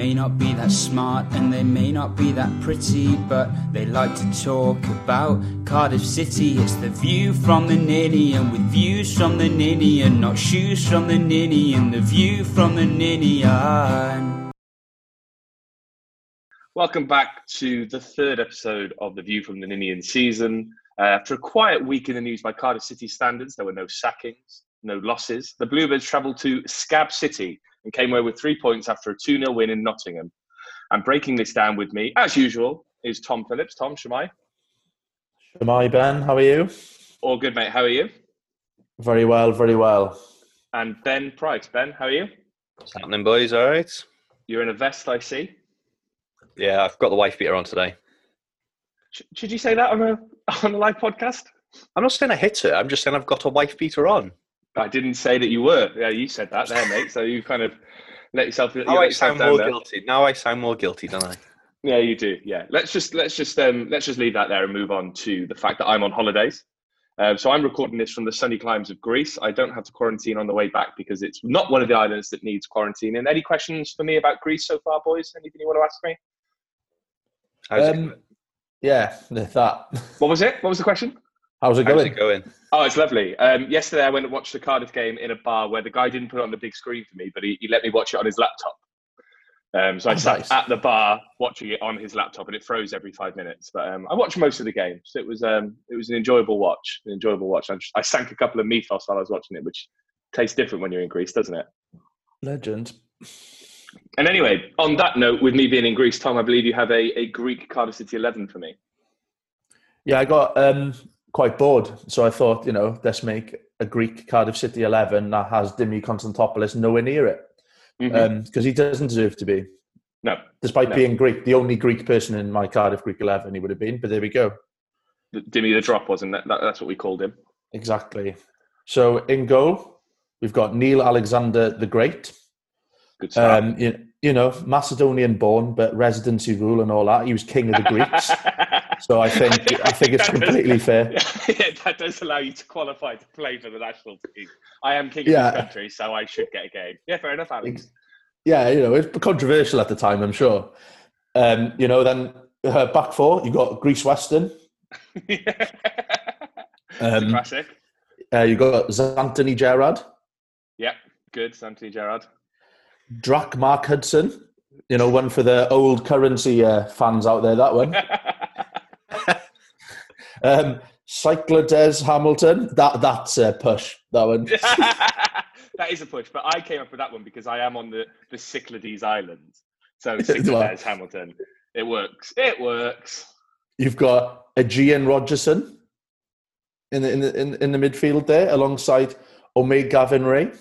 may not be that smart and they may not be that pretty, but they like to talk about Cardiff City. It's the view from the ninny, and with views from the ninny, and not shoes from the ninny, and the view from the ninny. And... Welcome back to the third episode of The View from the Ninian season. Uh, after a quiet week in the news by Cardiff City standards, there were no sackings, no losses. The Bluebirds travelled to Scab City and came away with three points after a 2 0 win in Nottingham. And breaking this down with me, as usual, is Tom Phillips. Tom, Shamai. Shamai, Ben, how are you? All good, mate. How are you? Very well, very well. And Ben Price. Ben, how are you? What's happening, boys? All right. You're in a vest, I see. Yeah, I've got the wife beater on today. Should you say that on a on a live podcast? I'm not saying I hit it. I'm just saying I've got a wife beater on. I didn't say that you were. Yeah, you said that there, mate. So you kind of let yourself. Now I sound more there. guilty. Now I sound more guilty, don't I? Yeah, you do. Yeah. Let's just let's just um let's just leave that there and move on to the fact that I'm on holidays. Um, so I'm recording this from the sunny climes of Greece. I don't have to quarantine on the way back because it's not one of the islands that needs quarantine. And any questions for me about Greece so far, boys? Anything you want to ask me? Um, yeah, that. What was it? What was the question? How's it going? How's it going? Oh, it's lovely. Um, yesterday, I went and watched the Cardiff game in a bar where the guy didn't put it on the big screen for me, but he, he let me watch it on his laptop. Um, so I oh, sat nice. at the bar watching it on his laptop, and it froze every five minutes. But um, I watched most of the game, so it was um, it was an enjoyable watch. An enjoyable watch. I, just, I sank a couple of mythos while I was watching it, which tastes different when you're in Greece, doesn't it? Legend. And anyway, on that note, with me being in Greece, Tom, I believe you have a, a Greek Cardiff City 11 for me. Yeah, I got um, quite bored. So I thought, you know, let's make a Greek Cardiff City 11 that has Dimi Konstantopoulos nowhere near it. Because mm-hmm. um, he doesn't deserve to be. No. Despite no. being Greek, the only Greek person in my Cardiff Greek 11 he would have been. But there we go. Dimi the drop, wasn't that? That's what we called him. Exactly. So in goal, we've got Neil Alexander the Great. Good start. Um, you, you know, Macedonian born, but residency rule and all that. He was king of the Greeks. so I think I think it's completely does, fair. Yeah, that does allow you to qualify to play for the national team. I am king yeah. of the country, so I should get a game. Yeah, fair enough, Alex. Yeah, you know, it's controversial at the time, I'm sure. Um, you know, then uh, back four, you got Greece Western. um, classic. Uh, you got Zanthony Gerrard. Yep, good, Zanthony Gerrard. Drac Mark Hudson. You know, one for the old currency uh, fans out there. That one. um, Cyclades Hamilton. That that's a push. That one. that is a push. But I came up with that one because I am on the the Cyclades Island. So Cyclades Hamilton. It works. It works. You've got Aegean Rogerson in the in the in, in the midfield there, alongside Omega Gavin Ray.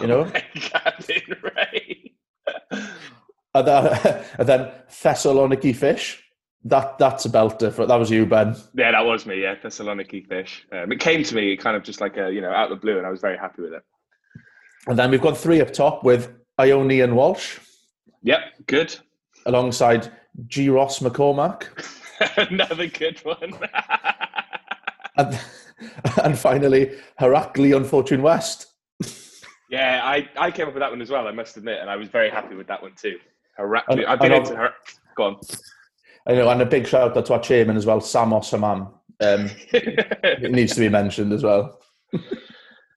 You know, Gavin. And, then, and then Thessaloniki Fish. That that's a belter. For, that was you, Ben. Yeah, that was me. Yeah, Thessaloniki Fish. Um, it came to me kind of just like a you know out of the blue, and I was very happy with it. And then we've got three up top with Ione and Walsh. Yep, good. Alongside G. Ross McCormack. Another good one. and, and finally, Heraklion Fortune West. Yeah, I, I came up with that one as well. I must admit, and I was very happy with that one too. Heraklion. I've been into her. Go on. I know, and a big shout out to our chairman as well, Samos Hammam. Um, it needs to be mentioned as well.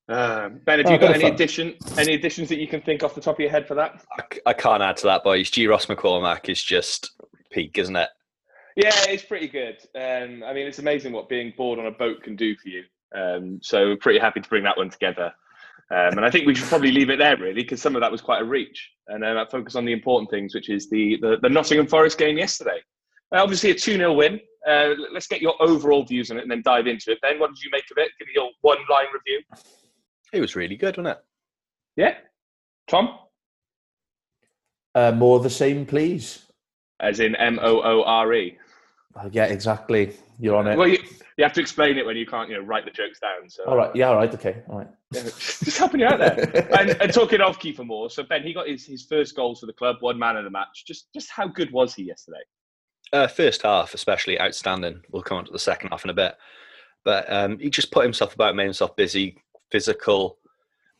Um, ben, have oh, you got any fun. addition, any additions that you can think off the top of your head for that? I, I can't add to that, boys. G. Ross McCormack is just peak, isn't it? Yeah, it's pretty good. Um, I mean, it's amazing what being bored on a boat can do for you. Um, so, we're pretty happy to bring that one together. Um, and I think we should probably leave it there, really, because some of that was quite a reach. And uh, focus on the important things, which is the, the, the Nottingham Forest game yesterday. Uh, obviously, a 2 0 win. Uh, let's get your overall views on it and then dive into it. Ben, what did you make of it? Give me your one line review. It was really good, wasn't it? Yeah. Tom? Uh, more the same, please. As in M O O R E. Yeah, exactly. You're on it. Well, you, you have to explain it when you can't, you know, write the jokes down. So. All right. Yeah. All right. Okay. All right. Yeah, just helping you out there. and, and, talking of Kiefer Moore, so Ben, he got his, his first goals for the club, one man of the match. Just just how good was he yesterday? Uh, first half, especially outstanding. We'll come on to the second half in a bit. But um, he just put himself about, made himself busy, physical.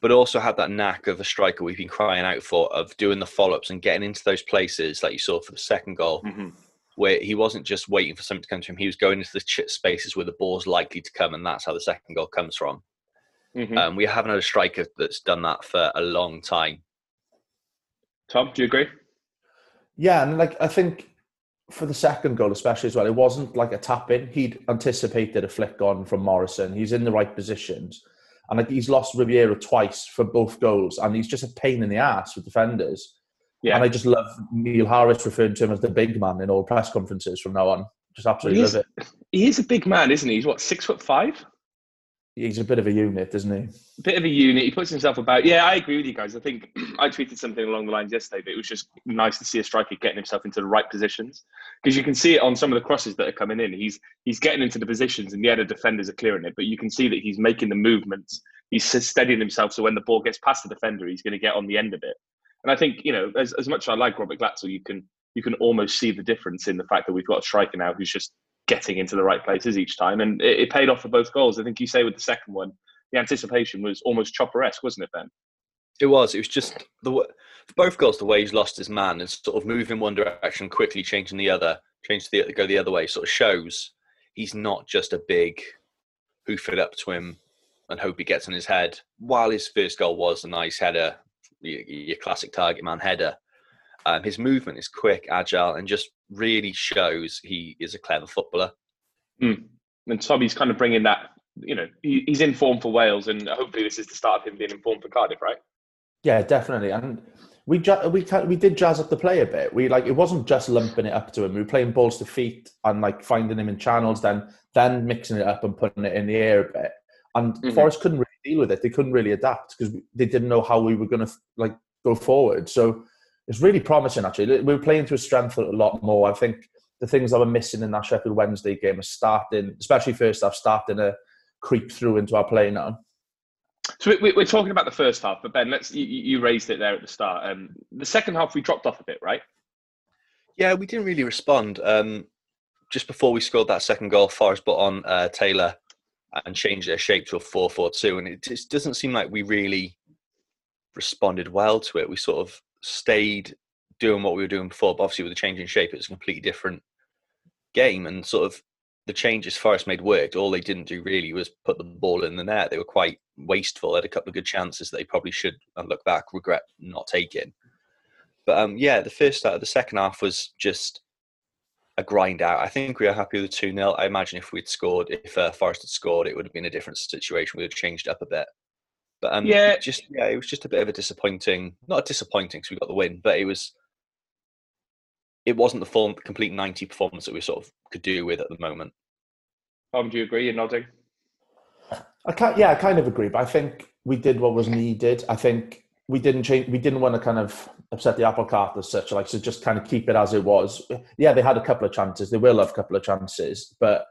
but also had that knack of a striker we've been crying out for of doing the follow ups and getting into those places like you saw for the second goal, Mm-hmm. Where he wasn't just waiting for something to come to him, he was going into the ch- spaces where the ball's likely to come, and that's how the second goal comes from. Mm-hmm. Um, we haven't had a striker that's done that for a long time. Tom, do you agree? Yeah, and like I think for the second goal, especially as well, it wasn't like a tap in. He'd anticipated a flick on from Morrison. He's in the right positions, and like he's lost Riviera twice for both goals, and he's just a pain in the ass with defenders. Yeah. And I just love Neil Harris referring to him as the big man in all press conferences from now on. Just absolutely is- love it. He is a big man, isn't he? He's what six foot five. He's a bit of a unit, isn't he? A bit of a unit. He puts himself about. Yeah, I agree with you guys. I think I tweeted something along the lines yesterday, but it was just nice to see a striker getting himself into the right positions because you can see it on some of the crosses that are coming in. He's he's getting into the positions, and the other defenders are clearing it, but you can see that he's making the movements. He's steadying himself, so when the ball gets past the defender, he's going to get on the end of it. And I think you know, as as much as I like Robert Glatzel, you can you can almost see the difference in the fact that we've got a striker now who's just getting into the right places each time, and it, it paid off for both goals. I think you say with the second one the anticipation was almost chopper-esque, wasn't it, Ben? It was. It was just the for both goals. The way he's lost his man and sort of moving one direction, quickly changing the other, change to the go the other way, sort of shows he's not just a big hoof it up to him and hope he gets in his head. While his first goal was a nice header, your, your classic target man header, um, his movement is quick, agile, and just really shows he is a clever footballer. And Tommy's kind of bringing that. You know, he, he's in form for Wales, and hopefully this is the start of him being in form for Cardiff, right? Yeah, definitely. And we we we did jazz up the play a bit. We like it wasn't just lumping it up to him. We were playing balls to feet and like finding him in channels, then then mixing it up and putting it in the air a bit. And Mhm. Forest couldn't really deal with it. They couldn't really adapt because they didn't know how we were going to like go forward. So it's really promising. Actually, we were playing to a strength a lot more. I think the things that were missing in that Sheffield Wednesday game are starting, especially first half, starting to creep through into our play now. So we, we- we're talking about the first half, but Ben, let's you, you raised it there at the start. Um, the second half we dropped off a bit, right? Yeah, we didn't really respond. Um, just before we scored that second goal, Forest put on uh, Taylor and changed their shape to a 4 4 2. And it just doesn't seem like we really responded well to it. We sort of stayed doing what we were doing before, but obviously with the change in shape, it was a completely different game. And sort of the changes Forest made worked. All they didn't do really was put the ball in the net. They were quite wasteful. They had a couple of good chances that they probably should, and look back, regret not taking. But um, yeah, the first start, the second half was just a grind out. I think we are happy with the 2 0. I imagine if we'd scored, if uh, Forest had scored, it would have been a different situation. We would have changed up a bit. But um, Yeah. just yeah, it was just a bit of a disappointing, not a disappointing because we got the win, but it was, it wasn't the full, complete 90 performance that we sort of could do with at the moment. Tom, do you agree? You're nodding. I can't, yeah, I kind of agree, but I think we did what was needed. I think we didn't change. We didn't want to kind of upset the apple cart as such. Like, so just kind of keep it as it was. Yeah, they had a couple of chances. They will have a couple of chances, but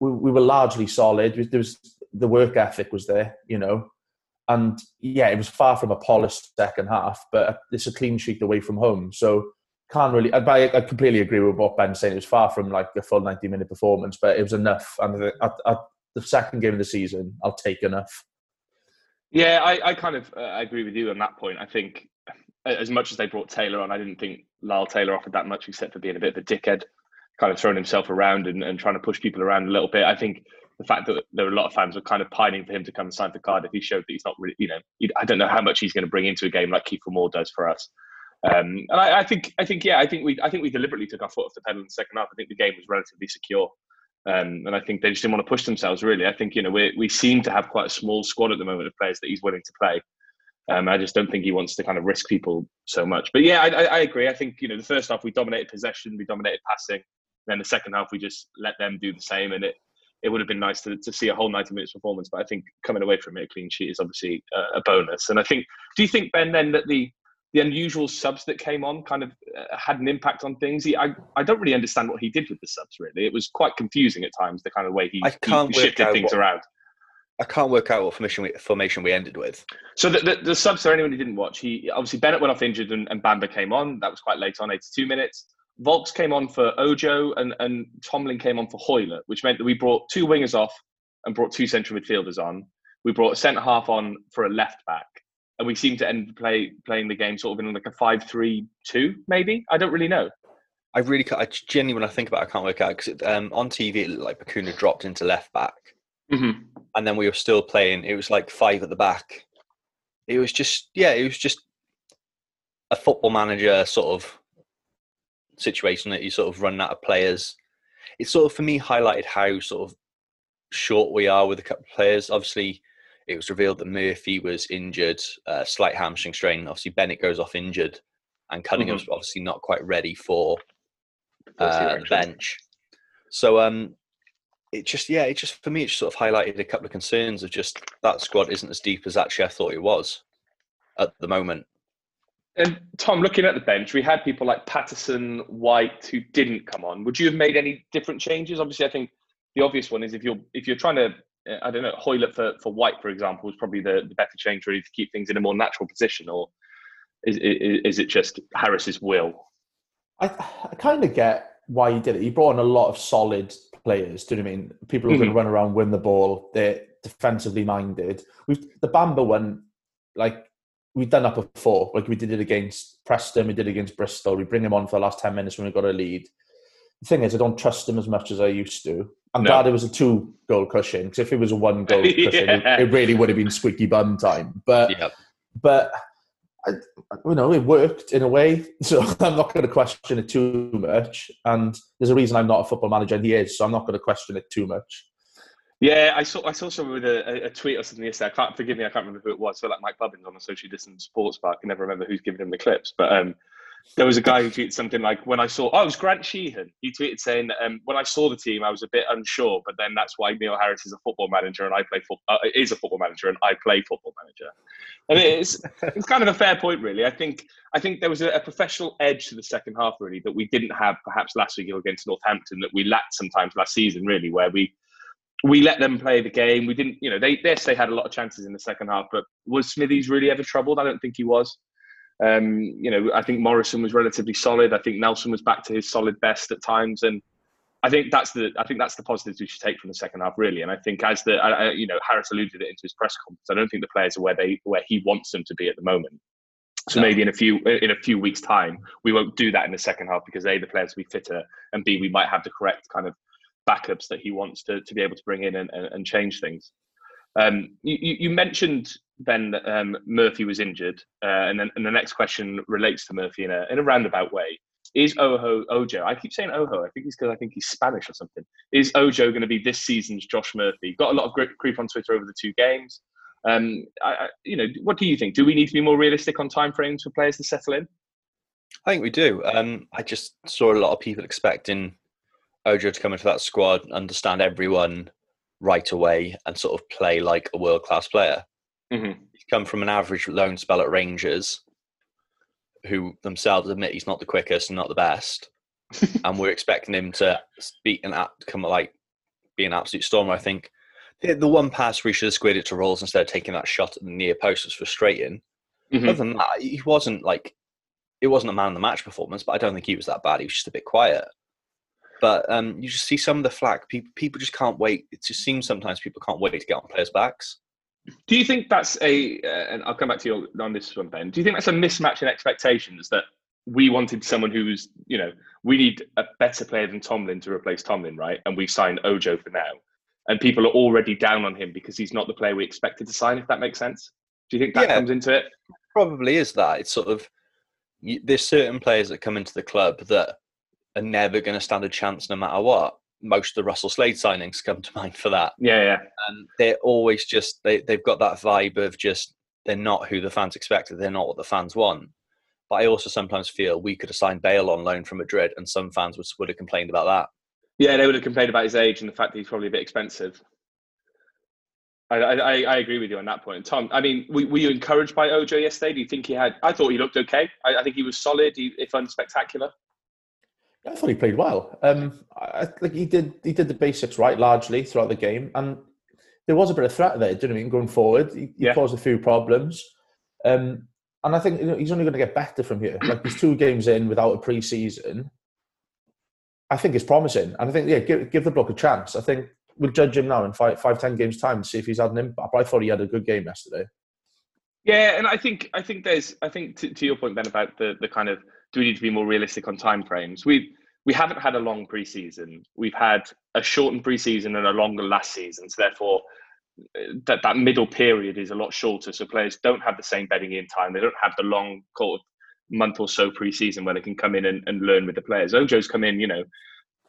we, we were largely solid. There was the work ethic was there, you know, and yeah, it was far from a polished second half, but it's a clean sheet away from home, so can't really. I, I completely agree with what Ben's saying. It was far from like a full ninety minute performance, but it was enough. And at, at the second game of the season, I'll take enough. Yeah, I, I kind of uh, agree with you on that point. I think as much as they brought Taylor on, I didn't think Lyle Taylor offered that much except for being a bit of a dickhead, kind of throwing himself around and, and trying to push people around a little bit. I think the fact that there were a lot of fans were kind of pining for him to come and sign for Cardiff, he showed that he's not really, you know, I don't know how much he's going to bring into a game like Kiefer Moore does for us. Um, and I, I think, I think, yeah, I think we, I think we deliberately took our foot off the pedal in the second half. I think the game was relatively secure. Um, and I think they just didn't want to push themselves. Really, I think you know we we seem to have quite a small squad at the moment of players that he's willing to play. Um, I just don't think he wants to kind of risk people so much. But yeah, I, I, I agree. I think you know the first half we dominated possession, we dominated passing. Then the second half we just let them do the same, and it it would have been nice to, to see a whole ninety minutes performance. But I think coming away from it a clean sheet is obviously a, a bonus. And I think, do you think Ben then that the the unusual subs that came on kind of uh, had an impact on things. He, I, I don't really understand what he did with the subs. Really, it was quite confusing at times. The kind of way he, I can't he shifted things what- around. I can't work out what formation we, formation we ended with. So the, the, the subs for anyone who didn't watch, he obviously Bennett went off injured and, and Bamba came on. That was quite late on, 82 minutes. Vaulks came on for Ojo and, and Tomlin came on for Hoilett, which meant that we brought two wingers off and brought two central midfielders on. We brought a centre half on for a left back. And we seem to end play playing the game sort of in like a five-three-two, maybe. I don't really know. I really, I genuinely, when I think about, it, I can't work out because um, on TV it looked like Bacuna dropped into left back, Mm-hmm. and then we were still playing. It was like five at the back. It was just, yeah, it was just a football manager sort of situation that you sort of run out of players. It sort of for me highlighted how sort of short we are with a couple of players. Obviously, it was revealed that Murphy was injured, uh, slight hamstring strain. Obviously, Bennett goes off injured, and Cunningham's obviously not quite ready for uh, the bench. So um, it just yeah, it just for me, it just sort of highlighted a couple of concerns of just that squad isn't as deep as actually I thought it was at the moment. And Tom, looking at the bench, we had people like Patterson, White, who didn't come on. Would you have made any different changes? Obviously, I think the obvious one is if you're if you're trying to, I don't know, Hoilett for, for White, for example, is probably the, the better change really to keep things in a more natural position, or is, is, is it just Harris's will? I, I kind of get why he did it. He brought in a lot of solid players. Do you know what I mean? People who can mm-hmm. run around, win the ball. They're defensively minded. We've the Bamba one, like we've done that before. Like we did it against Preston, we did it against Bristol. We bring him on for the last ten minutes when we got a lead. The thing is, I don't trust him as much as I used to. I'm No. glad it was a two goal cushion because if it was a one goal cushion, it, Yeah. it really would have been squeaky bum time. But Yeah, but I, you know it worked in a way so i'm not going to question it too much and there's a reason i'm not a football manager and he is so i'm not going to question it too much Yeah, I saw I saw someone with a, a- a tweet or something yesterday. I can't forgive me, I can't remember who it was. So like Mike Bubbins on the socially distant sports bar. I can never remember who's giving him the clips. But um, there was a guy who tweeted something like, "When I saw, oh, it was Grant Sheehan." He tweeted saying, um, "When I saw the team, I was a bit unsure, but then that's why Neil Harris is a football manager and I play football. Uh, is a football manager and I play football manager." And it's it's kind of a fair point, really. I think I think there was a, a professional edge to the second half, really, that we didn't have perhaps last week against Northampton that we lacked sometimes last season, really, where we we let them play the game. We didn't, you know, they yes they had a lot of chances in the second half, but was Smithies really ever troubled? I don't think he was. Um, you know, I think Morrison was relatively solid. I think Nelson was back to his solid best at times, and I think that's the I think that's the positives we should take from the second half, really. And I think as the I, you know Harris alluded it into his press conference, I don't think the players are where they where he wants them to be at the moment. So No. maybe in a few in a few weeks' time, we won't do that in the second half because a the players will be fitter, and b we might have the correct kind of backups that he wants to, to be able to bring in and, and, and change things. Um, you, you mentioned Ben that um, Murphy was injured, uh, and then and the next question relates to Murphy in a in a roundabout way. Is Ojo Ojo? I keep saying Ojo. I think he's because I think he's Spanish or something. Is Ojo going to be this season's Josh Murphy? Got a lot of grief on Twitter over the two games. Um, I, I, you know, what do you think? Do we need to be more realistic on timeframes for players to settle in? I think we do. Um, I just saw a lot of people expecting Ojo to come into that squad, and understand everyone right away, and sort of play like a world class player. Mm-hmm. He's come from an average loan spell at Rangers, who themselves admit he's not the quickest and not the best, and we're expecting him to speak and come like be an absolute stormer. I think the, the one pass where he should have squared it to Rolls instead of taking that shot at the near post was frustrating. Mhm. Other than that, he wasn't like it wasn't a man of the match performance, but I don't think he was that bad. He was just a bit quiet. But um, you just see some of the flack. People, people just can't wait. It just seems sometimes people can't wait to get on players' backs. Do you think that's a, uh, and I'll come back to you on this one, Ben. Do you think that's a mismatch in expectations that we wanted someone who's, you know, we need a better player than Tomlin to replace Tomlin, right? And we've signed Ojo for now. And people are already down on him because he's not the player we expected to sign, if that makes sense. Do you think that Yeah. comes into it? Probably is that. It's sort of there's certain players that come into the club that are never going to stand a chance no matter what. Most of the Russell Slade signings come to mind for that. Yeah, yeah. and they're always just they, they've got that vibe of just they're not who the fans expected they're not what the fans want but i also sometimes feel we could have signed bale on loan from madrid and some fans would, would have complained about that Yeah, they would have complained about his age and the fact that he's probably a bit expensive. I, I, I agree with you on that point. Tom, I mean, were, were you encouraged by Ojo yesterday? Do you think he had? I thought he looked okay. I, I think he was solid, he, if unspectacular. I thought he played well. Um, I, think he did. He did the basics right largely throughout the game, and there was a bit of threat there. Do you know what I mean? Going forward, he, he Yeah. caused a few problems, um, and I think you know, he's only going to get better from here. Like he's two games in without a pre-season. I think it's promising, and I think yeah, give give the bloke a chance. I think we'll judge him now in five, five ten games time to see if he's had an impact. But I thought he had a good game yesterday. Yeah, and I think I think there's I think to, to your point Ben about the the kind of do we need to be more realistic on time frames? We we haven't had a long preseason. We've had a shortened preseason and a longer last season. So therefore, uh, that that middle period is a lot shorter. So players don't have the same bedding in time. They don't have the long month or so preseason where they can come in and, and learn with the players. Ojo's come in, you know,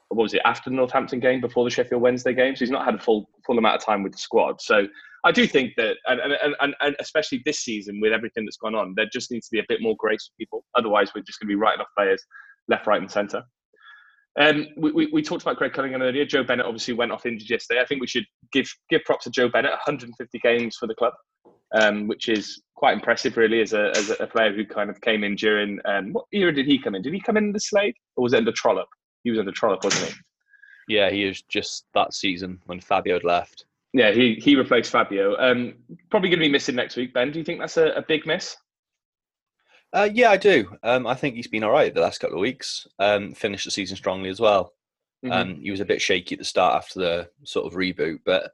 what was it after the Northampton game, before the Sheffield Wednesday game. So he's not had a full full amount of time with the squad. So I do think that, and, and, and, especially this season with everything that's gone on, there just needs to be a bit more grace for people. Otherwise, we're just going to be writing off players left, right, and centre. Um, we, we, we, talked about Greg Cunningham earlier. Joe Bennett obviously went off injured yesterday. I think we should give give props to Joe Bennett. 150 games for the club, um, which is quite impressive, really, as a, as a player who kind of came in during. Um, what era did he come in? Did he come in the Slade or was it under Trollope? He was under Trollope, wasn't he? Yeah, he was just that season when Fabio had left. Yeah, he he replaced Fabio. Um, probably going to be missing next week. Ben, do you think that's a, a big miss? Uh, yeah, I do. Um, I think he's been all right the last couple of weeks. Um, finished the season strongly as well. Mm-hmm. Um, he was a bit shaky at the start after the sort of reboot, but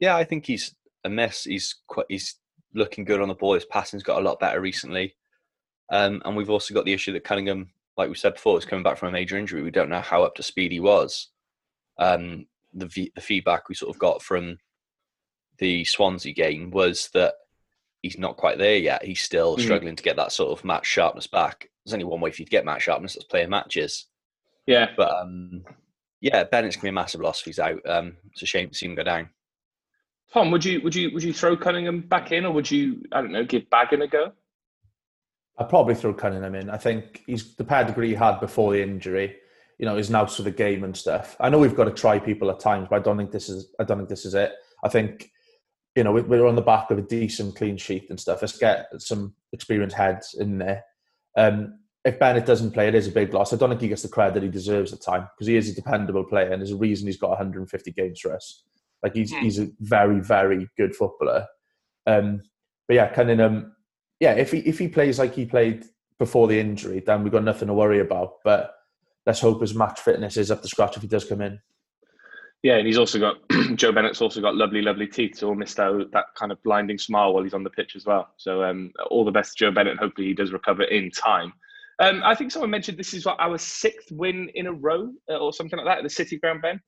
yeah, I think he's a mess. He's quite he's looking good on the ball. His passing's got a lot better recently, um, and we've also got the issue that Cunningham, like we said before, is coming back from a major injury. We don't know how up to speed he was. Um, the the feedback we sort of got from the Swansea game was that he's not quite there yet. He's still mm. struggling to get that sort of match sharpness back. There's only one way for you to get match sharpness: that's playing matches. Yeah, but um, yeah, Bennett's gonna be a massive loss if he's out. Um, it's a shame to see him go down. Tom, would you would you would you throw Cunningham back in, or would you I don't know give Bagan a go? I'd probably throw Cunningham in. I think he's the pedigree he had before the injury. You know, is now for the game and stuff. I know we've got to try people at times, but I don't think this is. I don't think this is it. I think you know, we're on the back of a decent clean sheet and stuff. Let's get some experienced heads in there. Um, if Bennett doesn't play, it is a big loss. I don't think he gets the credit that he deserves at the time because he is a dependable player and there's a reason he's got 150 games for us. Like he's he's a very very good footballer. Um, but yeah, Cunningham, yeah, if he if he plays like he played before the injury, then we've got nothing to worry about. But let's hope his match fitness is up to scratch if he does come in. Yeah, and he's also got Joe Bennett's also got lovely, lovely teeth, so we'll out that kind of blinding smile while he's on the pitch as well. So um, all the best Joe Bennett. Hopefully he does recover in time. Um, I think someone mentioned this is what our sixth win in a row uh, or something like that at the City Ground, Ben.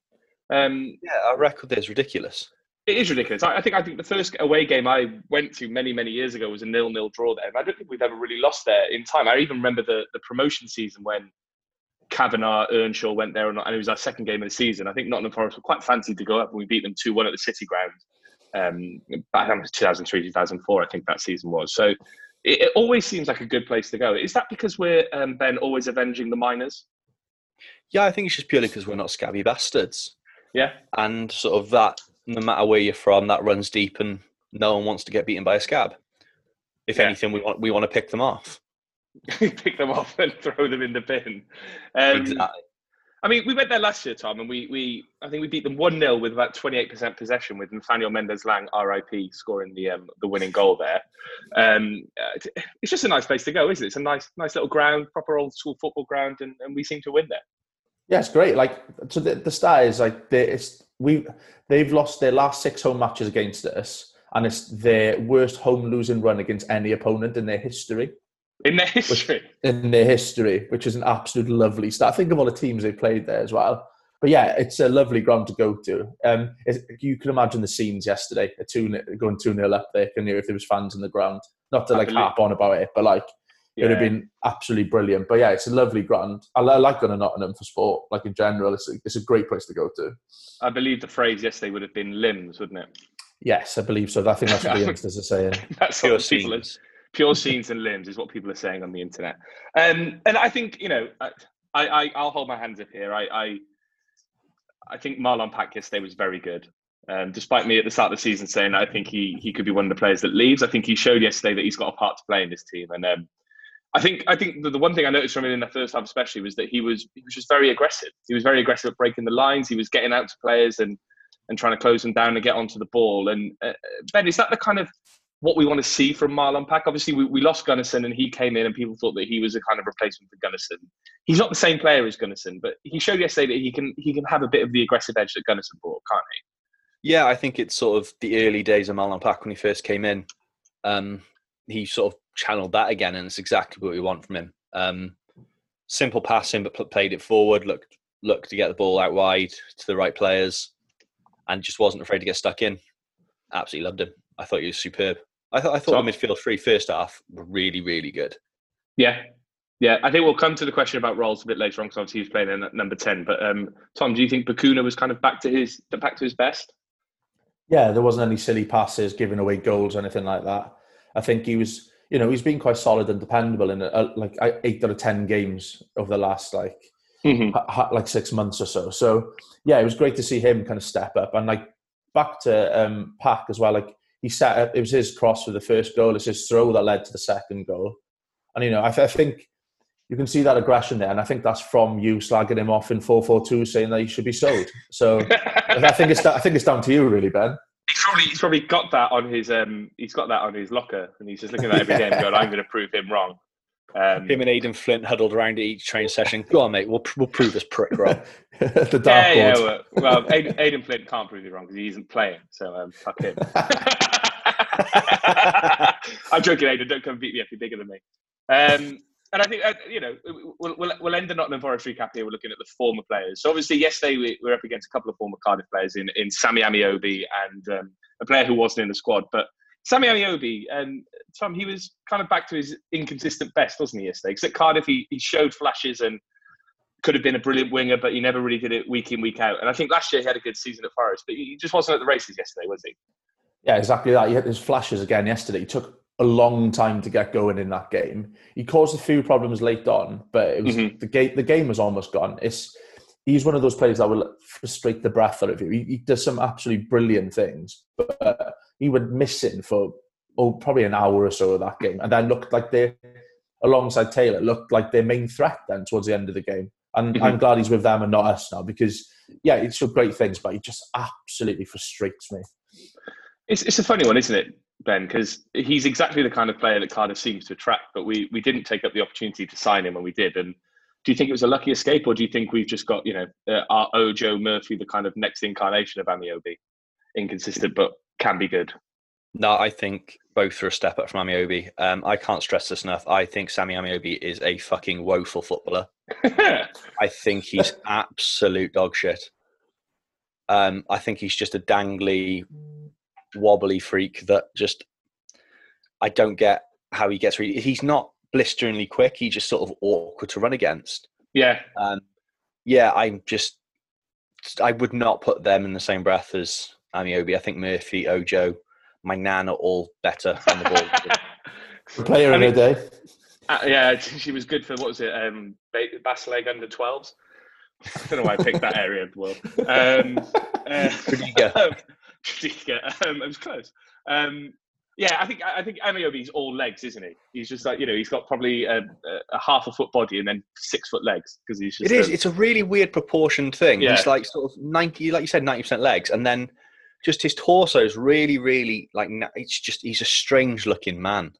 Um, yeah, our record there is ridiculous. It is ridiculous. I, I, think I think the first away game I went to many many years ago was a nil-nil draw there, and I don't think we've ever really lost there in time. I even remember the the promotion season when Kavanagh, Earnshaw went there, and it was our second game of the season. I think Nottingham Forest were quite fancied to go up, and we beat them 2 1 at the City Ground um, back in 2003, 2004, I think that season was. So it, it, always seems like a good place to go. Is that because we're, um, Ben, always avenging the miners? Yeah, I think it's just purely because we're not scabby bastards. Yeah. And sort of that, no matter where you're from, that runs deep, and no one wants to get beaten by a scab. If yeah. anything, we want we want to pick them off. pick them off and throw them in the bin. Um, exactly. I mean, we went there last year, Tom, and we, we I think we beat them one 0 with about twenty eight percent possession, with Nathaniel Mendez-Laing, RIP, scoring the um, the winning goal there. Um, it's just a nice place to go, isn't it? It's a nice nice little ground, proper old school football ground, and, and we seem to win there. Yeah, it's great. Like so, the, the stat is like they, it's we they've lost their last six home matches against us, and it's their worst home losing run against any opponent in their history in their history. in their history, which is an absolute lovely start. I think of all the teams they played there as well. But yeah, it's a lovely ground to go to. Um, you can imagine the scenes yesterday, a two going two 0 up there. Can you if there was fans in the ground? Not to like harp on about it, but like yeah. it would have been absolutely brilliant. But yeah, it's a lovely ground. I, I like going to Nottingham for sport. Like in general, it's a, it's a great place to go to. I believe the phrase yesterday would have been limbs, wouldn't it? Yes, I believe so. I think that's what the youngsters are saying. that's what people are pure scenes and limbs is what people are saying on the internet. Um, and I think you know, I, I I'll hold my hands up here. I I, I think Marlon Pack yesterday was very good. Um, despite me at the start of the season saying I think he he could be one of the players that leaves, I think he showed yesterday that he's got a part to play in this team. And um, I think I think the, the, one thing I noticed from him in the first half, especially, was that he was he was just very aggressive. He was very aggressive at breaking the lines. He was getting out to players and and trying to close them down and get onto the ball. And uh, Ben, is that the kind of what we want to see from Marlon Pack. Obviously, we, we lost Gunnarsson and he came in and people thought that he was a kind of replacement for Gunnarsson. He's not the same player as Gunnarsson, but he showed yesterday that he can he can have a bit of the aggressive edge that Gunnarsson brought, can't he? Yeah, I think it's sort of the early days of Marlon Pack when he first came in. Um, he sort of channeled that again, and it's exactly what we want from him. Um, simple passing, but pl- played it forward. Looked looked to get the ball out wide to the right players, and just wasn't afraid to get stuck in. Absolutely loved him. I thought he was superb. I thought I thought So- the midfield three first half were really really good. Yeah. Yeah, I think we'll come to the question about roles a bit later on because obviously he's playing in at number ten. But um, Tom, do you think Bacuna was kind of back to his back to his best? Yeah, there wasn't any silly passes, giving away goals, or anything like that. I think he was, you know, he's been quite solid and dependable in uh, like eight out of ten games over the last like Mm-hmm. ha- ha- like six months or so. So yeah, it was great to see him kind of step up and like back to um, Pack as well. Like he set up, it was his cross for the first goal. It's his throw that led to the second goal, and you know I, th- I think you can see that aggression there, and I think that's from you slagging him off in four four two, saying that he should be sold. So I think it's I think it's down to you really, Ben. He's probably he's probably got that on his um he's got that on his locker and he's just looking at every day and going, I'm going to prove him wrong. Um, Him and Aden Flint huddled around at each train session. Go on, mate. We'll we'll prove this prick wrong. the dark yeah, yeah. Well, well Aden, Aden Flint can't prove you wrong because he isn't playing. So um, fuck him. I'm joking, Aden. Don't come beat me up. You're bigger than me. Um, and I think uh, you know we'll, we'll, we'll end the Nottingham Forest recap here. We're looking at the former players. So obviously yesterday we we were up against a couple of former Cardiff players in in Sammy Ameobi and um, a player who wasn't in the squad, but. Sammy Ameobi, um, Tom, he was kind of back to his inconsistent best, wasn't he, yesterday? Because at Cardiff, he, he showed flashes and could have been a brilliant winger, but he never really did it week in, week out. And I think last year he had a good season at Forest, but he just wasn't at the races yesterday, was he? Yeah, exactly that. He had his flashes again yesterday. He took a long time to get going in that game. He caused a few problems late on, but it was Mhm. the game. The game was almost gone. It's he's one of those players that will frustrate the breath out of you. He, he does some absolutely brilliant things, but he went missing for oh probably an hour or so of that game, and then looked like they alongside Taylor looked like their main threat then towards the end of the game. And Mhm. I'm glad he's with them and not us now because yeah, it's showed great things, but he just absolutely frustrates me. It's, it's a funny one, isn't it, Ben? Because he's exactly the kind of player that Cardiff seems to attract, but we, we didn't take up the opportunity to sign him when we did. And do you think it was a lucky escape, or do you think we've just got, you know, uh, our Ojo Murphy, the kind of next incarnation of Ameobi? Inconsistent, but can be good. No, I think both are a step up from Ameobi. Um, I can't stress this enough. I think Sammy Ameobi is a fucking woeful footballer. I think he's absolute dog shit. Um, I think he's just a dangly, wobbly freak that just I don't get how he gets. Re- he's not blisteringly quick. He's just sort of awkward to run against. yeah, Um, yeah, I'm just I would not put them in the same breath as Ameobi. I think Murphy, Ojo, my nan are all better on the ball. The player I in mean- day. Uh, yeah, she was good for what was it? Um, Ba- Basleg under 12s. I don't know why I picked that area of the world. Um, uh, Rudiger. Rudiger, um, it was close. Um, yeah, I think I think Ameobi's all legs, isn't he? He's just like you know, he's got probably a, a, a half a foot body and then six foot legs because he's just. It is. um, It's a really weird proportioned thing. Yeah. He's like sort of ninety, like you said, ninety percent legs, and then just his torso is really, really like. It's just he's a strange looking man.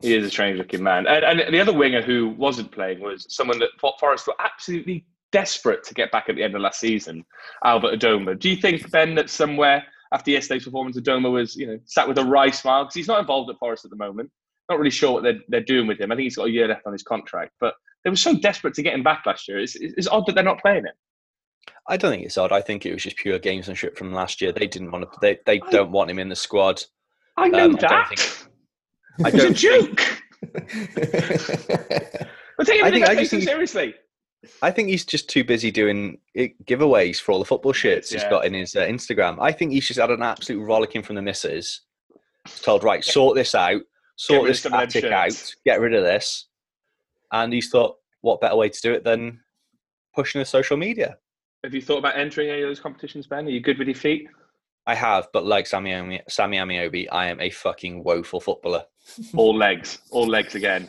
He is a strange looking man. And, and the other winger who wasn't playing was someone that Forest were absolutely desperate to get back at the end of last season, Albert Adomah. Do you think, Ben, that somewhere after yesterday's performance, Adomah was, you know, sat with a wry smile? Because he's not involved at Forest at the moment. Not really sure what they're, they're doing with him. I think he's got a year left on his contract. But they were so desperate to get him back last year. It's, it's odd that they're not playing him. I don't think it's odd. I think it was just pure gamesmanship from last year. They didn't want to. They they I- don't want him in the squad. I know Um, I don't that. think- I I it was a don't joke. But take I think- I I say just think- seriously. I think he's just too busy doing giveaways for all the football shirts he's Yeah. got in his uh, Instagram. I think he's just had an absolute rollicking from the missus. Told right, sort this out, sort this some attic out, get rid of this, and he's thought, what better way to do it than pushing the social media? Have you thought about entering any of those competitions, Ben? Are you good with your feet? I have, but like Sammy Ami- Sammy Ameobi, I am a fucking woeful footballer. all legs, all legs again.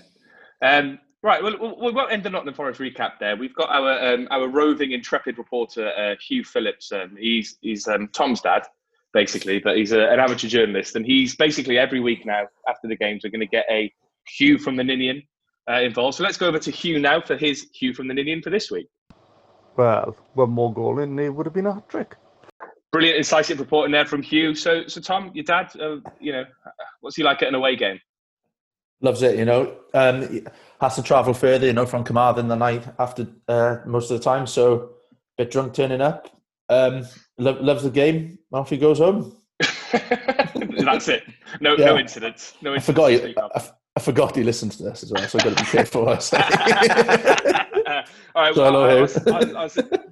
Um, right, well, we'll- we won't end the Nottingham Forest recap there. We've got our um, our roving intrepid reporter uh, Hugh Phillips. Um, he's he's um, Tom's dad, basically, but he's a, an amateur journalist, and he's basically every week now after the games we're going to get a Hugh from the Ninian uh, involved. So let's go over to Hugh now for his Hugh from the Ninian for this week. Well, one more goal in, it would have been a hat trick. Brilliant, incisive reporting there from Hugh. So, so Tom, your dad, uh, you know, what's he like at an away game? Loves it, you know. Um, has to travel further, you know, from Carmarthen the night after uh, most of the time. So, bit drunk turning up. Um, lo- loves the game. Off he goes home. That's it. No, Yeah. no incidents. No I incidents. forgot. to He, speak of. I, I forgot he listens to this as well. So I've got to be careful. What I say. All right. So Well, hello, I'll, Hugh. I'll, I'll, I'll,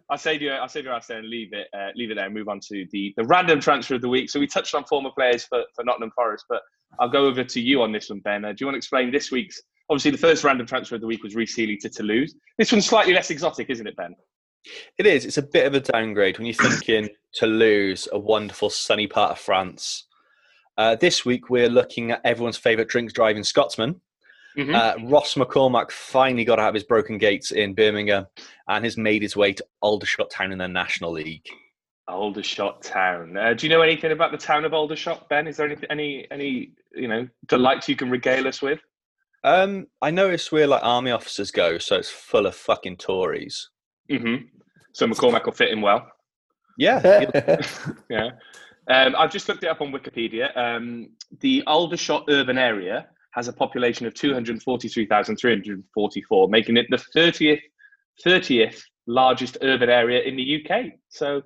I'll say to you, I'll say to you, there and leave it, uh, leave it there, and move on to the the random transfer of the week. So we touched on former players for, for Nottingham Forest, but I'll go over to you on this one, Ben. Uh, do you want to explain this week's? Obviously, the first random transfer of the week was Rhys Healey to Toulouse. This one's slightly less exotic, isn't it, Ben? It is. It's a bit of a downgrade when you're thinking Toulouse, a wonderful sunny part of France. Uh, this week we're looking at everyone's favourite drink driving Scotsman. Mhm. Uh, Ross McCormack finally got out of his broken gates in Birmingham and has made his way to Aldershot Town in the National League. Aldershot Town. Uh, do you know anything about the town of Aldershot, Ben? Is there any any any you know delights you can regale us with? Um, I noticed where like army officers go, so it's full of fucking Tories. hmm So McCormack will fit in well. Yeah, Yeah. Um, I've just looked it up on Wikipedia. Um, the Aldershot urban area has a population of 243,344, making it the 30th, 30th largest urban area in the UK. So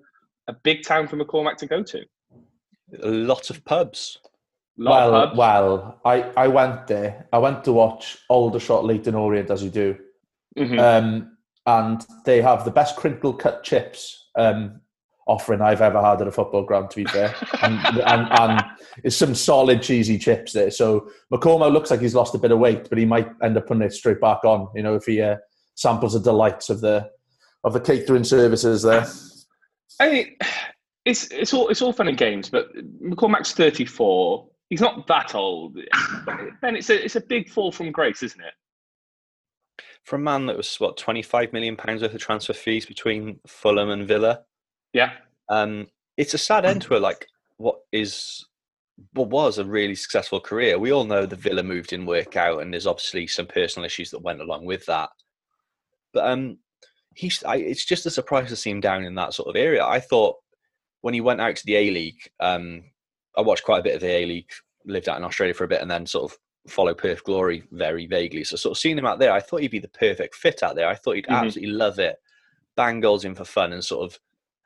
a big town for McCormack to go to. a lot of pubs. Lot well, of pubs. well, I, I went there. I went to watch Aldershot Leyton Orient as you do, Mhm. um, and they have the best crinkle cut chips um, offering I've ever had at a football ground. To be fair, and, and, and it's some solid cheesy chips there. So McCormack looks like he's lost a bit of weight, but he might end up putting it straight back on. You know, if he uh, samples the delights of the of the catering services there. I mean, it's it's all it's all fun and games, but McCormack's 34. He's not that old. Then it's a it's a big fall from grace, isn't it? For a man that was what twenty five million pounds worth of transfer fees between Fulham and Villa, Yeah. um, it's a sad end to a like what is what was a really successful career. We all know the Villa move didn't work out, and there's obviously some personal issues that went along with that. But um, he's I, it's just a surprise to see him down in that sort of area. I thought when he went out to the A League, um, I watched quite a bit of the A League, lived out in Australia for a bit, and then sort of follow Perth Glory very vaguely. So sort of seeing him out there, I thought he'd be the perfect fit out there. I thought he'd Mhm. absolutely love it, bang goals in for fun, and sort of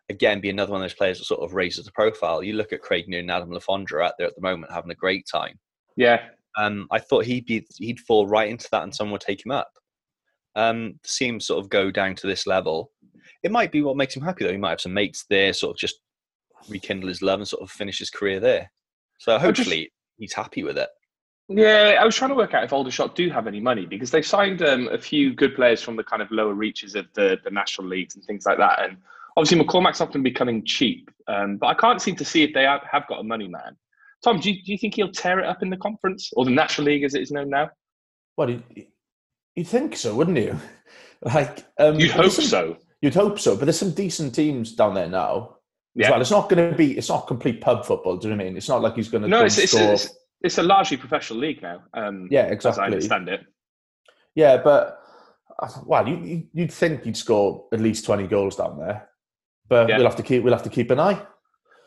again be another one of those players that sort of raises the profile. You look at Craig Noone and Adam Le Fondre out there at the moment having a great time. Yeah. Um, I thought he'd be he'd fall right into that, and someone would take him up. Um, to see him sort of go down to this level, it might be what makes him happy though. He might have some mates there, sort of just rekindle his love and sort of finish his career there. So just- hopefully he's happy with it. Yeah, I was trying to work out if Aldershot do have any money because they've signed um, a few good players from the kind of lower reaches of the, the national leagues and things like that. And obviously, McCormack's often becoming cheap, um, but I can't seem to see if they have, have got a money man. Tom, do you, do you think he'll tear it up in the conference or the National League as it is known now? Well, you, you'd think so, wouldn't you? Like, um, You'd hope some- so. You'd hope so, but there's some decent teams down there now. Yeah. well. It's not going to be. It's not complete pub football. Do you know what I mean? It's not like he's going to. No, it's, it's, it's, it's a largely professional league now. Um, yeah, As I understand it. Yeah, but uh, well, you, you- you'd think you'd score at least twenty goals down there, but Yeah. we'll have to keep. We'll have to keep an eye.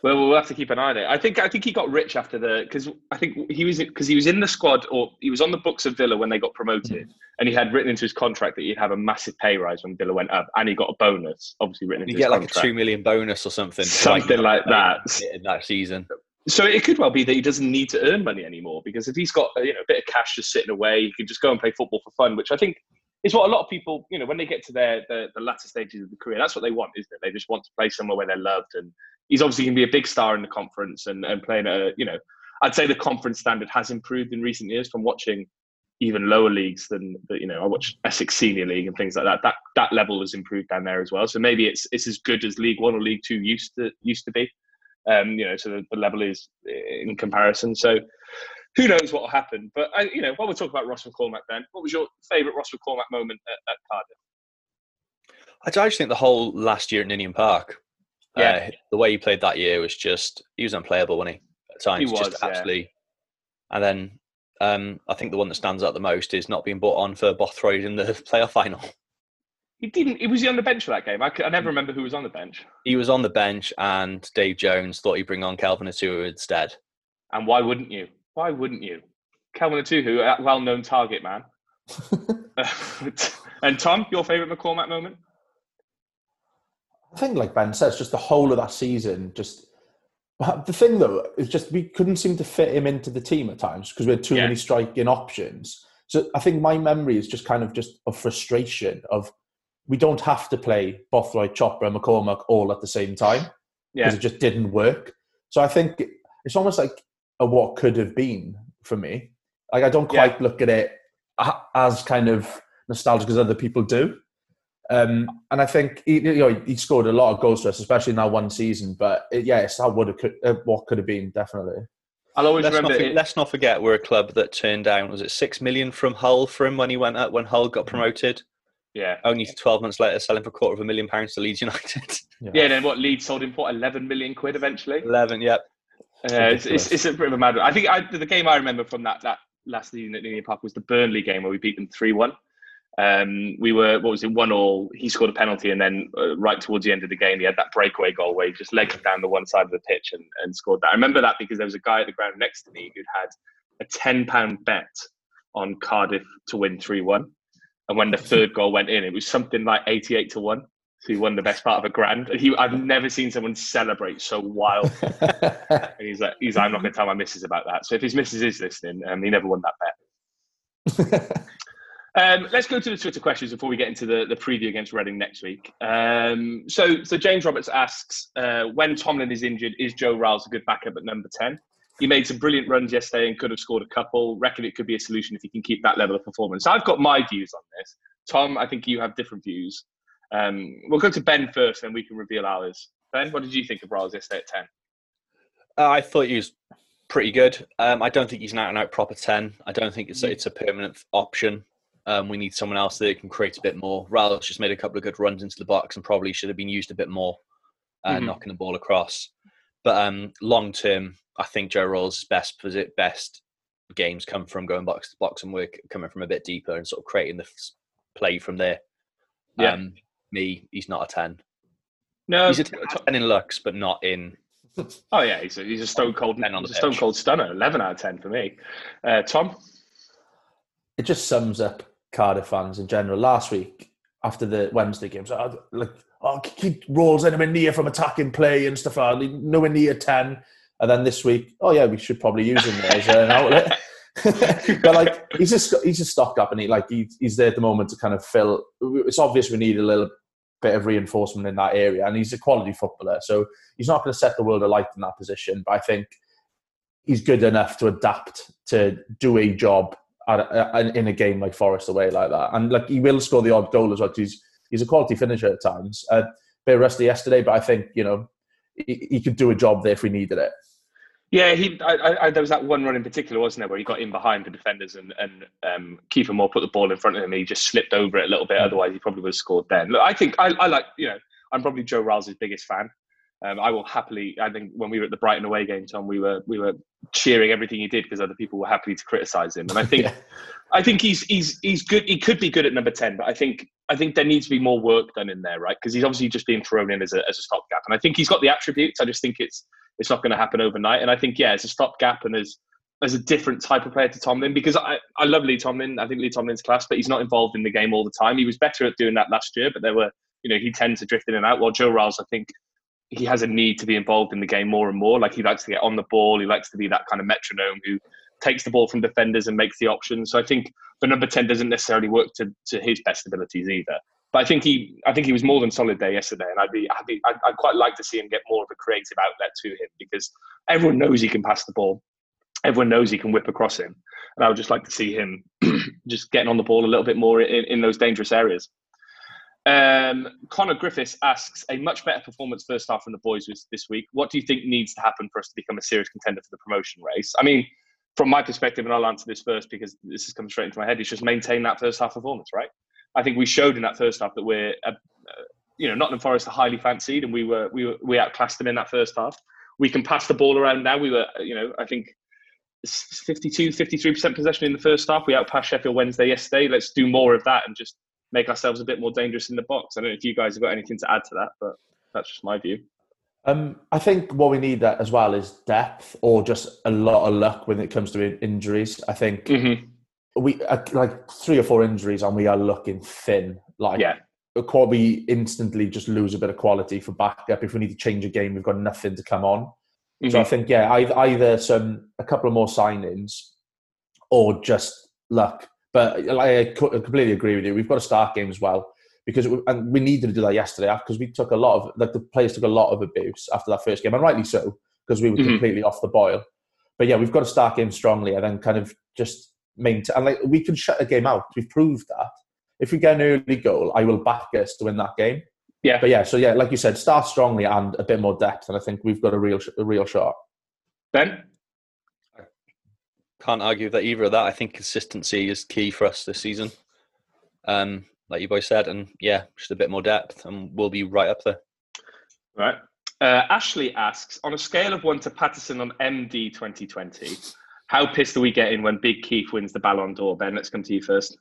Well, we'll have to keep an eye on it. I think I think he got rich after the because I think he was because he was in the squad or he was on the books of Villa when they got promoted, mm. and he had written into his contract that he'd have a massive pay rise when Villa went up, and he got a bonus, obviously written into You his get like a two million bonus or something. for, Something like that. in that season. So it could well be that he doesn't need to earn money anymore because if he's got you know a bit of cash just sitting away, he can just go and play football for fun, which I think is what a lot of people you know when they get to their the, the latter stages of the career, that's what they want, isn't it? They just want to play somewhere where they're loved, and he's obviously going to be a big star in the conference and, and playing at a you know I'd say the conference standard has improved in recent years from watching even lower leagues than you know I watch Essex Senior League and things like that. That that level has improved down there as well. So maybe it's it's as good as League One or League Two used to used to be. Um, you know, so the, the level is in comparison. So who knows what will happen? But I, you know, while we're talking about Ross McCormack, then, what was your favourite Ross McCormack moment at, at Cardiff? I just think the whole last year at Ninian Park, Yeah. uh, the way he played that year was just he was unplayable, wasn't he? At times, He was, just yeah. absolutely. And then um, I think the one that stands out the most is not being brought on for Bothroyd in the playoff final. He didn't. He was he on the bench for that game? I, I never remember who was on the bench. He was on the bench, and Dave Jones thought he'd bring on Kelvin Etuhu instead. And why wouldn't you? Why wouldn't you? Kelvin Etuhu, a well-known target man. and Tom, your favourite McCormack moment? I think, like Ben says, just the whole of that season, just the thing though is just we couldn't seem to fit him into the team at times because we had too Yeah. many striking options. So I think my memory is just kind of just a frustration of we don't have to play Bothroyd, Chopper, and McCormack all at the same time because Yeah, it just didn't work. So I think it's almost like a what could have been for me. Like I don't Yeah. quite look at it as kind of nostalgic as other people do. Um, and I think he, you know he scored a lot of goals for us, especially in that one season. But it, yeah, it's that would have could, uh, what could have been definitely. I'll always Let's not, remember. for- it- let's not forget we're a club that turned down was it six million from Hull for him when he went up when Hull got promoted. yeah, Only twelve months later, selling for a quarter of a million pounds to Leeds United. yeah. And then what? Leeds sold him for 11 million quid eventually. Eleven, yep. Uh, it's, it's, it's a bit of a mad one. I think I, the game I remember from that, that last season at Ninian Park was the Burnley game where we beat them 3 1. Um, we were, what was it, 1 all. He scored a penalty, and then uh, right towards the end of the game, he had that breakaway goal where he just legged it down the one side of the pitch and, and scored that. I remember that because there was a guy at the ground next to me who'd had a £10 bet on Cardiff to win 3 1. And when the third goal went in, it was something like 88 to 1. So he won the best part of a grand. And he, I've never seen someone celebrate so wild and he's like, he's like, I'm not going to tell my missus about that. So if his missus is listening, um, he never won that bet. Um, let's go to the Twitter questions before we get into the, the preview against Reading next week. Um, so, so James Roberts asks, uh, when Tomlin is injured, is Joe Ralls a good backup at number 10? He made some brilliant runs yesterday and could have scored a couple. Reckon it could be a solution if he can keep that level of performance. I've got my views on this. Tom, I think you have different views. Um, we'll go to Ben first, and we can reveal ours. Ben, what did you think of Ralls yesterday at 10? Uh, I thought he was pretty good. Um, I don't think he's an out and out proper ten. I don't think it's a, it's a permanent option. Um, we need someone else that can create a bit more. Ralls just made a couple of good runs into the box and probably should have been used a bit more, uh, Mhm. knocking the ball across. But um, long term, I think Joe Ralls' best best games come from going box to box and work, coming from a bit deeper and sort of creating the f- play from there. Yeah. Um, me, he's not a ten. No, He's a 10 in looks, but not in Oh yeah, he's a, he's a stone cold, 10 on he's a stone cold stunner. Eleven out of ten for me. Uh, Tom, it just sums up Cardiff fans in general. Last week, after the Wednesday games, I, like, oh, keep Ralls anywhere near from attacking play and stuff like that, nowhere near 10. And then this week, oh, yeah, we should probably use him there as an outlet. but like, he's just he's a stopgap and he like he, he's there at the moment to kind of fill. It's obvious we need a little bit of reinforcement in that area, and he's a quality footballer, so he's not going to set the world alight in that position. But I think he's good enough to adapt to do a job at a, in a game like Forest away like that. And like he will score the odd goal as well. He's he's a quality finisher at times. A bit rusty yesterday, but I think you know he, he could do a job there if we needed it. Yeah, he. I, I, there was that one run in particular, wasn't there, where he got in behind the defenders and and um, Kiefer Moore put the ball in front of him. and He just slipped over it a little bit. Otherwise, he probably would have scored. Then, look, I think I, I like you know I'm probably Joe Ralls' biggest fan. Um, I will happily. I think when we were at the Brighton away game, Tom, we were we were cheering everything he did because other people were happy to criticise him. And I think Yeah. I think he's he's he's good. He could be good at number ten, but I think I think there needs to be more work done in there, right? Because he's obviously just being thrown in as a as a stopgap, and I think he's got the attributes. I just think it's it's not going to happen overnight. And I think yeah, as a stopgap and as as a different type of player to Tomlin, because I I love Lee Tomlin. I think Lee Tomlin's class, but he's not involved in the game all the time. He was better at doing that last year, but there were you know he tends to drift in and out. While Joe Ralls, I think he has a need to be involved in the game more and more. Like he likes to get on the ball. He likes to be that kind of metronome who takes the ball from defenders and makes the options. So I think the number ten doesn't necessarily work to, to his best abilities either. But I think he I think he was more than solid there yesterday, and I'd be happy. I'd, I'd quite like to see him get more of a creative outlet to him because everyone knows he can pass the ball. Everyone knows he can whip across him, and I would just like to see him just getting on the ball a little bit more in, in those dangerous areas. Um, Connor Griffiths asks a much better performance first half from the boys this week. What do you think needs to happen for us to become a serious contender for the promotion race? I mean, from my perspective, and I'll answer this first because this is coming straight into my head. It's just maintain that first half performance, right? I think we showed in that first half that we're, uh, you know, Nottingham Forest are highly fancied, and we were we were we outclassed them in that first half. We can pass the ball around now. We were, you know, I think 52, 53% possession in the first half. We outpassed Sheffield Wednesday yesterday. Let's do more of that and just make ourselves a bit more dangerous in the box. I don't know if you guys have got anything to add to that, but that's just my view. Um, I think what we need that as well is depth or just a lot of luck when it comes to injuries. I think Mm-hmm. we uh, like three or four injuries and we are looking thin. Like Yeah. we instantly just lose a bit of quality for backup. If we need to change a game, we've got nothing to come on. So I Mhm. think yeah, either, either some a couple of more signings or just luck. But like, I I completely agree with you. We've got to start games well because it, and we needed to do that yesterday because we took a lot of like the players took a lot of abuse after that first game, and rightly so because we were Mhm. completely off the boil. But yeah, we've got to start game strongly and then kind of just maintain. And like we can shut a game out. We've proved that. If we get an early goal, I will back us to win that game. Yeah. But yeah, so yeah, like you said, start strongly and a bit more depth, and I think we've got a real, a real shot. Ben? Can't argue with that either of that. I think consistency is key for us this season. Um, like you both said, and yeah, just a bit more depth, and we'll be right up there. Right. Uh, Ashley asks On a scale of one to Patterson on MD 2020, how pissed are we getting when Big Keith wins the Ballon d'Or? Ben, let's come to you first.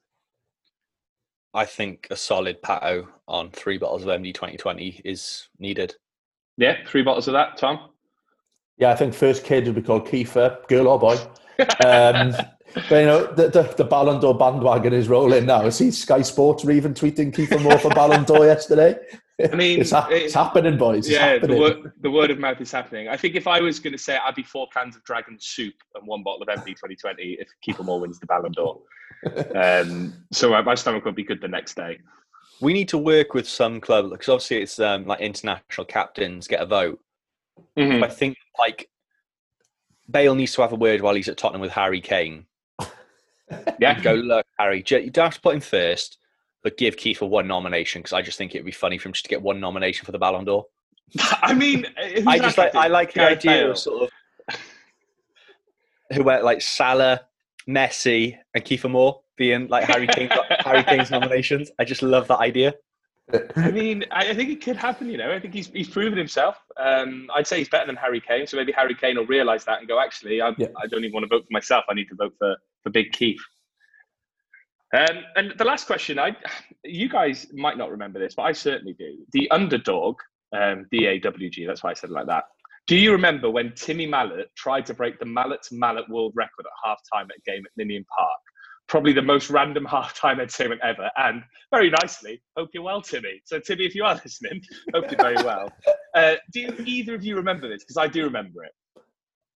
I think a solid pato on three bottles of MD 2020 is needed. Yeah, three bottles of that, Tom? Yeah, I think first kid would be called Kiefer, girl or boy. Um, but you know, the, the, the Ballon d'Or bandwagon is rolling now. I see Sky Sports were even tweeting Kiefer Moore for Ballon d'Or yesterday. I mean, it's, hap- it- it's happening, boys. It's yeah, the word, the word of mouth is happening. I think if I was going to say it, I'd be four cans of dragon soup and one bottle of MD 2020 if Kiefer Moore wins the Ballon d'Or. Um, so my stomach will be good the next day. We need to work with some club because obviously it's um, like international captains get a vote. Mhm. I think like Bale needs to have a word while he's at Tottenham with Harry Kane. Yeah, go look, Harry. You don't have to put him first, but give Kiefer one nomination because I just think it'd be funny for him just to get one nomination for the Ballon d'Or. I mean, uh, I just like I like the Gareth idea Bale. of sort of who went like Salah, Messi, and Kiefer Moore being like Harry Kane, Harry Kane's nominations. I just love that idea. I mean, I, I think it could happen. You know, I think he's he's proven himself. Um, I'd say he's better than Harry Kane. So maybe Harry Kane will realise that and go, actually, I, Yeah. I don't even want to vote for myself. I need to vote for for Big Keith. Um, and the last question, I you guys might not remember this, but I certainly do. The underdog, um, D A W G. That's why I said it like that. Do you remember when Timmy Mallett tried to break the Mallet to Mallet world record at halftime at a game at Ninian Park? Probably the most random half-time entertainment ever. And very nicely, hope you're well, Timmy. So, Timmy, if you are listening, hope you're very well. Uh, do you, either of you remember this? Because I do remember it.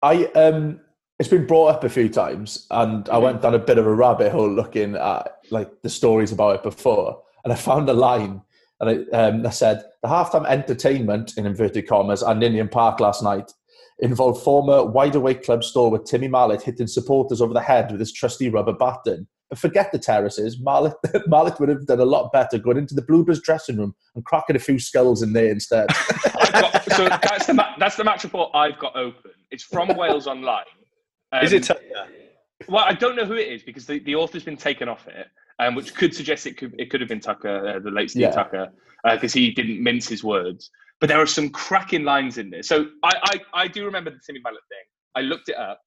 I um, it's been brought up a few times, and I went down a bit of a rabbit hole looking at like the stories about it before, and I found a line, and I, um, that said the halftime entertainment in inverted commas at Ninian Park last night involved former wide awake club stalwart Timmy Mallett hitting supporters over the head with his trusty rubber baton. But forget the terraces. Mallett, Mallett would have done a lot better going into the Bluebirds dressing room and cracking a few skulls in there instead. Got, so that's the, ma- that's the match report I've got open. It's from Wales Online. Um, Is it? Tucker? Well, I don't know who it is because the, the author's been taken off it, um, which could suggest it could it could have been Tucker, uh, the late Steve Yeah. Tucker, because he didn't mince his words. But there are some cracking lines in there. So I, I, I do remember the Timmy Mallett thing. I looked it up.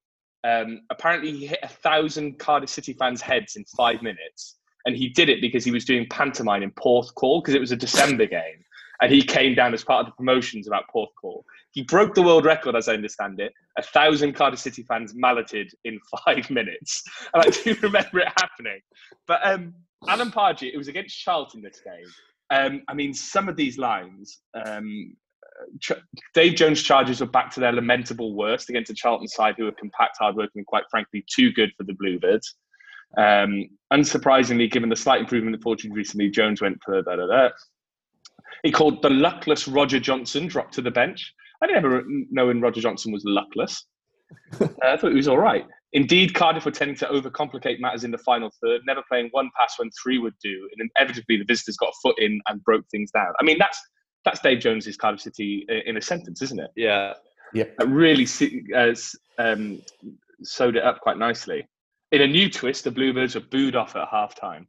Um, apparently, he hit a thousand Cardiff City fans' heads in five minutes, and he did it because he was doing pantomime in Porthcawl because it was a December game, and he came down as part of the promotions about Porthcawl. He broke the world record, as I understand it. A thousand Cardiff City fans malleted in five minutes, and I do remember it happening. But um, Alan Pardew, it was against Charlton this game. Um, I mean, some of these lines. Um, Ch- Dave Jones' charges were back to their lamentable worst against a Charlton side who were compact, hardworking, and quite frankly too good for the Bluebirds. Um, unsurprisingly, given the slight improvement in fortunes recently, Jones went for da da da. He called the luckless Roger Johnson dropped to the bench. I never know when Roger Johnson was luckless. Uh, I thought he was all right. Indeed, Cardiff were tending to overcomplicate matters in the final third, never playing one pass when three would do, and inevitably the visitors got a foot in and broke things down. I mean, that's that's Dave Jones's Cardiff City in a sentence, isn't it? Yeah. That really uh, um, sewed it up quite nicely. In a new twist, the Bluebirds were booed off at half time.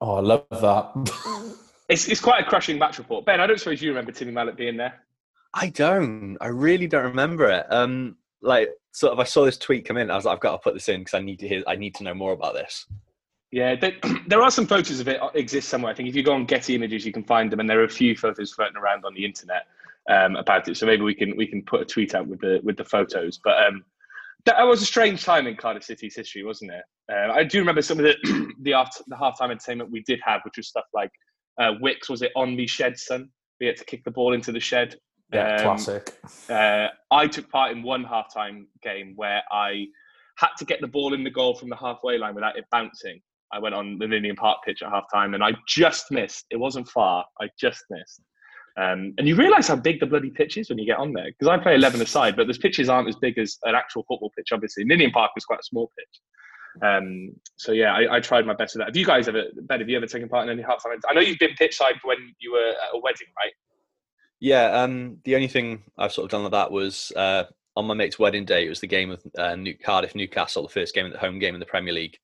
oh, I love that. It's, it's quite a crushing match report. Ben, I don't suppose you remember Timmy Mallett being there. I don't. I really don't remember it. Um, like sort of, I saw this tweet come in. I was like, I've got to put this in because I need to hear. I need to know more about this. Yeah, there, there are some photos of it uh, exist somewhere. I think if you go on Getty Images, you can find them, and there are a few photos floating around on the internet. um, about it. So maybe we can we can put a tweet out with the with the photos. But um, that was a strange time in Cardiff City's history, wasn't it? Uh, I do remember some of the the, after, the halftime entertainment we did have, which was stuff like uh, Wicks was it on me shed, son? We had to kick the ball into the shed. Yeah, Um, classic. Uh, I took part in one halftime game where I had to get the ball in the goal from the halfway line without it bouncing. I went on the Ninian Park pitch at halftime and I just missed. It wasn't far. I just missed. Um, and you realise how big the bloody pitch is when you get on there. Because I play 11 aside, but those pitches aren't as big as an actual football pitch, obviously. Ninian Park was quite a small pitch. Um, so yeah, I, I tried my best with that. Have you guys ever, Ben, have you ever taken part in any halftime? I know you've been pitch side when you were at a wedding, right? Yeah, um, the only thing I've sort of done like that was uh, on my mate's wedding day. It was the game of uh, New- Cardiff Newcastle, the first game, at the home game in the Premier League,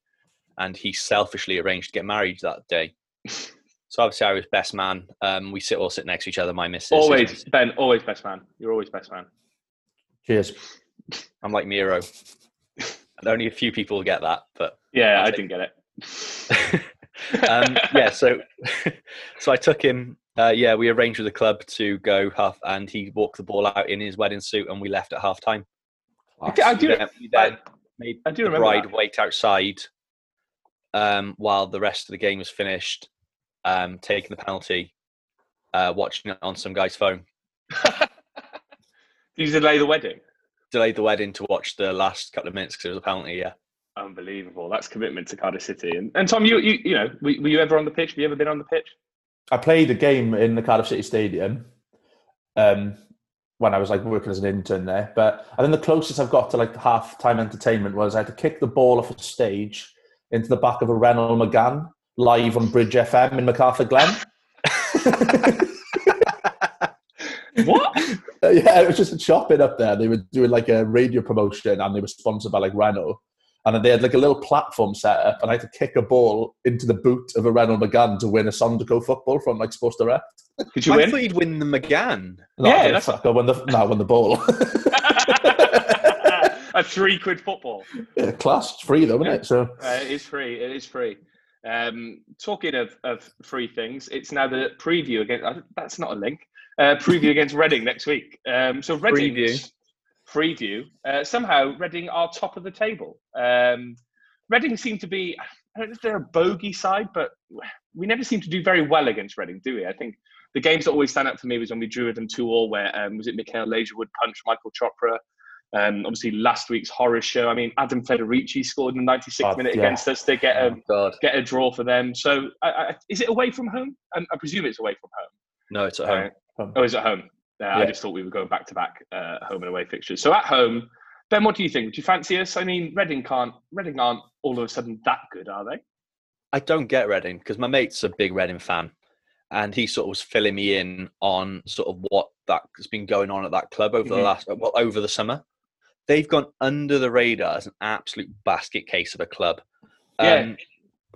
and he selfishly arranged to get married that day. so obviously I was best man. Um, we sit all sit next to each other. My missus. Always, Ben, always best man. You're always best man. Cheers. I'm like Miro. only a few people get that, but Yeah, I'll I take- didn't get it. um, yeah, so so I took him. Uh, yeah, we arranged with the club to go half, and he walked the ball out in his wedding suit, and we left at half time. I do- I then, we then made I do the remember bride that. wait outside um, while the rest of the game was finished, um, taking the penalty, uh, watching it on some guy's phone. Did you delay the wedding? Delayed the wedding to watch the last couple of minutes because it was a penalty. Yeah, Unbelievable. That's commitment to Cardiff City. And, and Tom, you, you you know, were, were you ever on the pitch? Have you ever been on the pitch? I played a game in the Cardiff City Stadium um, when I was like working as an intern there. But I think the closest I've got to like half time entertainment was I had to kick the ball off a stage into the back of a Renault Megane live on Bridge FM in MacArthur Glen. What? Uh, yeah, it was just a shopping up there. They were doing like a radio promotion and they were sponsored by like Renault. And they had like a little platform set up and I had to kick a ball into the boot of a Renault Megane to win a Sondico football from like Sports Direct. Did you I win? thought you'd win the McGann. No, Yeah, I didn't that's- fuck. I won the, no, I won the ball. a three quid football. yeah, class. It's free though, isn't it? So Uh, it is free. It is free. Um, talking of, of free things, it's now the preview against. uh, That's not a link. Uh, preview against Reading next week. Um, so Reading Preview. Preview. Uh, somehow Reading are top of the table. Um, Reading seem to be. I don't know if they're a bogey side, but we never seem to do very well against Reading, do we? I think the games that always stand out for me was when we drew them two all. Where um, was it? Mikele Leigertwood punched Michael Chopra. Um, obviously, last week's horror show. I mean, Adam Federici scored in the 96th Oh, minute yeah. against us to get a God, get a draw for them. So, I, I, is it away from home? I, I presume it's away from home. no, it's at home. Uh, oh, is it home? Uh, I just thought we were going back to back uh, home and away fixtures. So at home, Ben, what do you think? Do you fancy us? I mean, Reading can't. Reading aren't all of a sudden that good, are they? I don't get Reading because my mate's a big Reading fan, and he sort of was filling me in on sort of what that's been going on at that club over the Mhm. last well over the summer. They've gone under the radar as an absolute basket case of a club. Yeah. Um,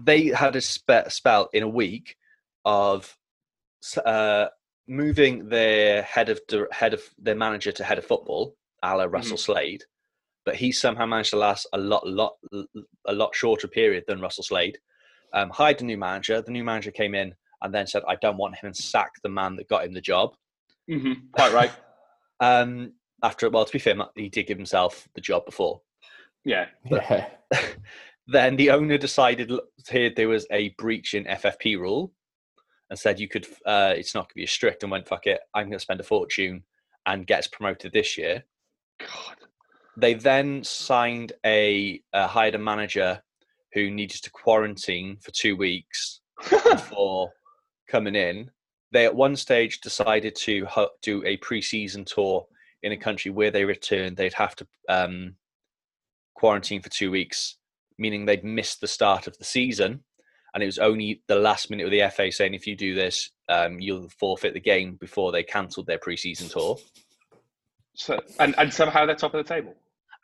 they had a spe- spell in a week of uh, moving their head of head of their manager to head of football, a la Russell Slade, but he somehow managed to last a lot, lot, a lot shorter period than Russell Slade. Um, hired a new manager. The new manager came in and then said, "I don't want him," and sacked the man that got him the job. hmm Quite right. Um, after, well, to be fair, he did give himself the job before. Yeah. yeah, Then the owner decided here there was a breach in FFP rule, and said you could. Uh, it's not going to be as strict, and went fuck it. I'm going to spend a fortune and gets promoted this year. God. They then signed a uh, hired a manager who needed to quarantine for two weeks before coming in. They at one stage decided to do a pre-season tour in a country where they returned. They'd have to um, quarantine for two weeks, meaning they'd missed the start of the season. And it was only the last minute of the FA saying, if you do this, um, you'll forfeit the game before they cancelled their pre-season tour. so, and, and somehow they're top of the table.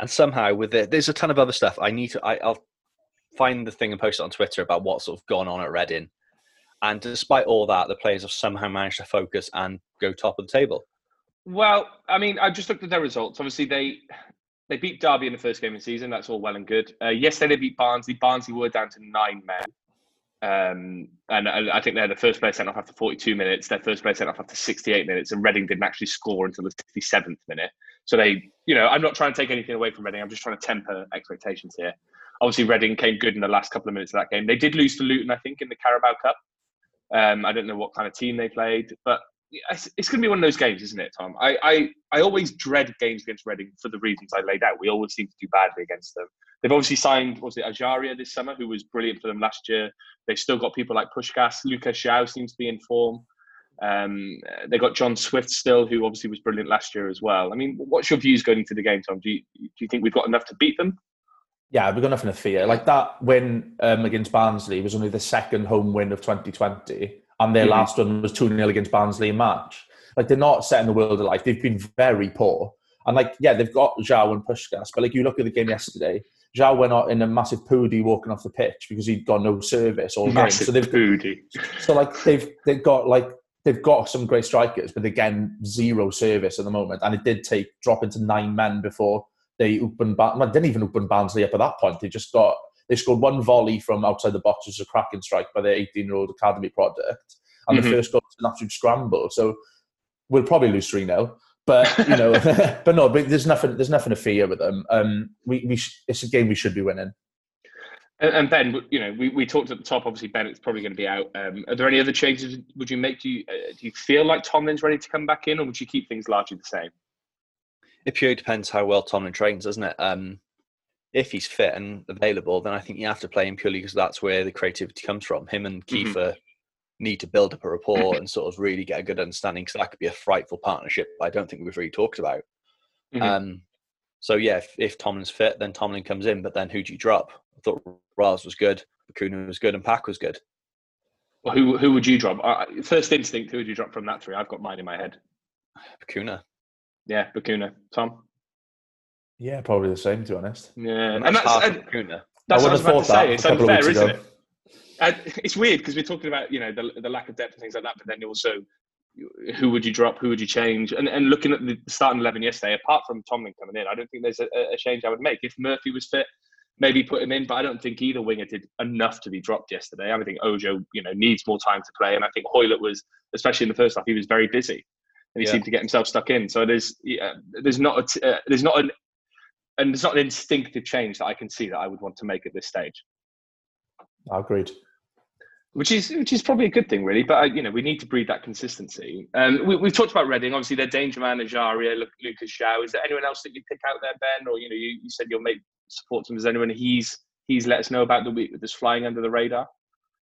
and somehow with it there's a ton of other stuff i need to I, i'll find the thing and post it on twitter about what's sort of gone on at reading and despite all that the players have somehow managed to focus and go top of the table Well, I mean, I just looked at their results. Obviously, they they beat Derby in the first game of the season. That's all well and good. Uh, yesterday they beat Barnsley. Barnsley were down to nine men. Um, and, and I think they're the first player sent off after 42 minutes. Their first place sent off after 68 minutes, and Reading didn't actually score until the 67th minute. So they, you know, I'm not trying to take anything away from Reading. I'm just trying to temper expectations here. Obviously, Reading came good in the last couple of minutes of that game. They did lose to Luton, I think, in the Carabao Cup. Um, I don't know what kind of team they played, but it's, it's going to be one of those games, isn't it, Tom? I, I, I always dread games against Reading for the reasons I laid out. We always seem to do badly against them. They've obviously signed, was it Ejaria this summer, who was brilliant for them last year. They've still got people like Puscas. Lucas João seems to be in form. Um, they got John Swift still, who obviously was brilliant last year as well. I mean, what's your views going into the game, Tom? Do you, do you think we've got enough to beat them? Yeah, we've got nothing to fear. Like that win um, against Barnsley was only the second home win of 2020, and their mm-hmm. last one was 2 0 against Barnsley in March. Like they're not setting the world alight. They've been very poor. And like, yeah, they've got João and Puscas, but like you look at the game yesterday, João went out in a massive poodie walking off the pitch because he'd got no service all game. So they've poodie. So like they've they've got like they've got some great strikers, but again zero service at the moment. And it did take drop into nine men before they opened. Ba- well, didn't even open Barnsley up at that point. They just got they scored one volley from outside the box, which was a cracking strike by their 18 year old academy product, and mm-hmm. the first goal was an absolute scramble. So we'll probably lose three 0 but you know, but no, but there's nothing. There's nothing to fear with them. Um, we, we sh- it's a game we should be winning. And, and Ben, you know, we, we talked at the top. Obviously, Bennett's probably going to be out. Um, are there any other changes? Would you make? Do you uh, do you feel like Tomlin's ready to come back in, or would you keep things largely the same? It purely depends how well Tomlin trains, doesn't it? Um, if he's fit and available, then I think you have to play him purely because that's where the creativity comes from. Him and mm-hmm. Kiefer need to build up a rapport and sort of really get a good understanding because that could be a frightful partnership. I don't think we've really talked about. Mm-hmm. Um, so yeah, if, if Tomlin's fit, then Tomlin comes in. But then who do you drop? I thought Raz was good, Bacuna was good, and Pack was good. Well, who who would you drop? Uh, first instinct, who would you drop from that three? I've got mine in my head. Bacuna. Yeah, Bacuna. Tom. Yeah, probably the same. To be honest. Yeah, and, and that's, and, Bacuna. That's what I was about to say. It's unfair, isn't it? And it's weird because we're talking about you know the, the lack of depth and things like that, but then also who would you drop, who would you change, and and looking at the starting eleven yesterday, apart from Tomlin coming in, I don't think there's a, a change I would make. If Murphy was fit, maybe put him in, but I don't think either winger did enough to be dropped yesterday. I think Ojo, you know, needs more time to play, and I think Hoilett was, especially in the first half, he was very busy, and he yeah. seemed to get himself stuck in. So there's yeah, there's not a, uh, there's not an and there's not an instinctive change that I can see that I would want to make at this stage. Agreed. Which is which is probably a good thing, really. But uh, you know, we need to breed that consistency. Um, we, have talked about Reading. Obviously, their danger man Ejaria, Lucas João. Is there anyone else that you pick out there, Ben? Or you know, you, you said you'll make support him. Is anyone he's he's let us know about the week that's flying under the radar?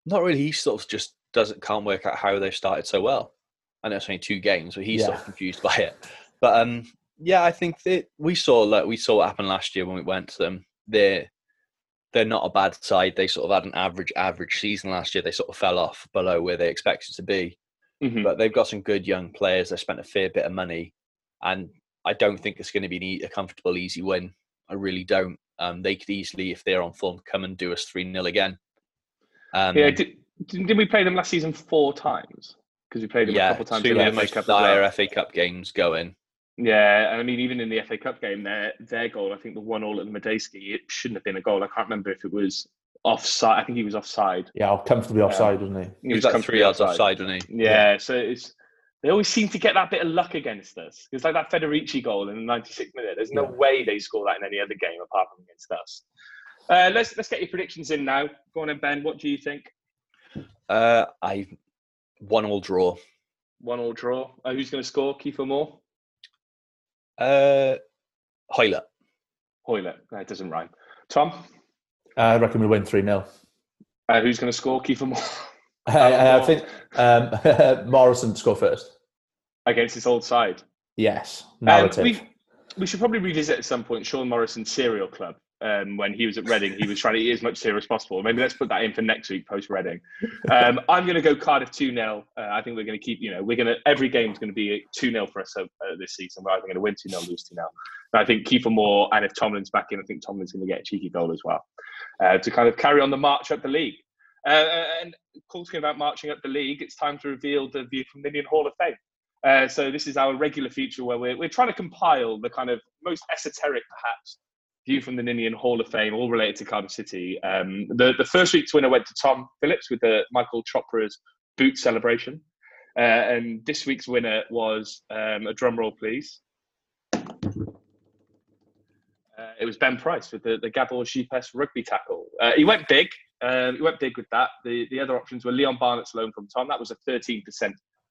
Not really. He sort of just doesn't can't work out how they've started so well. I know it's only two games, but he's yeah. sort of confused by it. But um, yeah, I think that we saw like we saw what happened last year when we went to them. They're they're not a bad side. They sort of had an average average season last year. They sort of fell off below where they expected to be. Mm-hmm. But they've got some good young players. They spent a fair bit of money, and I don't think it's going to be a comfortable, easy win. I really don't. Um, they could easily, if they're on form, come and do us three 0 again. Um, yeah, did, did we play them last season four times? Because we played them yeah, a couple times. Two of the most dire FA Cup games going. Yeah, and I mean, even in the FA Cup game, their their goal, I think the one all at the Madejski, it shouldn't have been a goal. I can't remember if it was offside. I think he was offside. Yeah, comfortably offside, wasn't he? He, he was, was like three yards offside, wasn't he? Yeah, yeah, so it's they always seem to get that bit of luck against us. It's like that Federici goal in the 96th minute. There's no yeah. way they score that in any other game apart from against us. Uh, let's let's get your predictions in now. Go on, in, Ben. What do you think? Uh, I one all draw. One all draw. Uh, who's going to score? Kiefer Moore. Uh, Hoilett. Hoilett. That doesn't rhyme. Tom? I reckon we win 3 0. Uh, who's going to score? Kiefer Moore? I, I think um, Morrison score first. Against his old side? Yes. Narrative. Um, we, we should probably revisit at some point Sean Morrison's serial club um, when he was at Reading, he was trying to eat as much cereal as possible. Maybe let's put that in for next week post Reading. Um, I'm going to go Cardiff 2 0. Uh, I think we're going to keep, you know, we're going to, every game is going to be 2 0 for us uh, this season. We're either going to win 2 0, lose 2 0. I think Kiefer Moore, and if Tomlin's back in, I think Tomlin's going to get a cheeky goal as well uh, to kind of carry on the march up the league. Uh, and talking about marching up the league, it's time to reveal the view from Ninian Hall of Fame. Uh, so this is our regular feature where we're, we're trying to compile the kind of most esoteric, perhaps, View from the Ninian Hall of Fame, all related to Cardiff City. Um, the, the first week's winner went to Tom Phillips with the Michael Chopra's boot celebration. Uh, and this week's winner was um, a drum roll, please. Uh, it was Ben Price with the, the Gabor Gyepes rugby tackle. Uh, he went big. Um, he went big with that. The the other options were Leon Barnett's loan from Tom. That was a 13%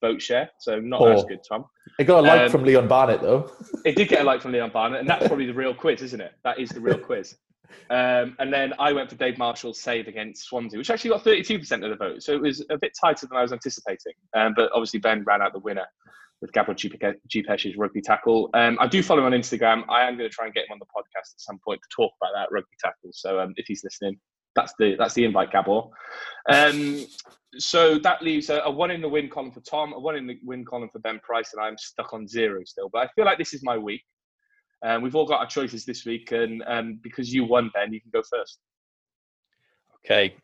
vote share, so not Poor. as good, Tom. It got a like Um, from Leon Barnett though. It did get a like from Leon Barnett, and that's probably the real quiz, isn't it? That is the real quiz. Um, and then I went for Dave Marshall's save against Swansea, which actually got 32% of the vote. So it was a bit tighter than I was anticipating. Um, but obviously, Ben ran out the winner with Gabriel Gyepes's rugby tackle. Um, I do follow him on Instagram. I am going to try and get him on the podcast at some point to talk about that rugby tackle. So um, if he's listening, that's the that's the invite, Gabor. Um, so that leaves a, a one in the win column for Tom, a one in the win column for Ben Price, and I'm stuck on zero still. But I feel like this is my week. Um, we've all got our choices this week, and um, because you won, Ben, you can go first. Okay,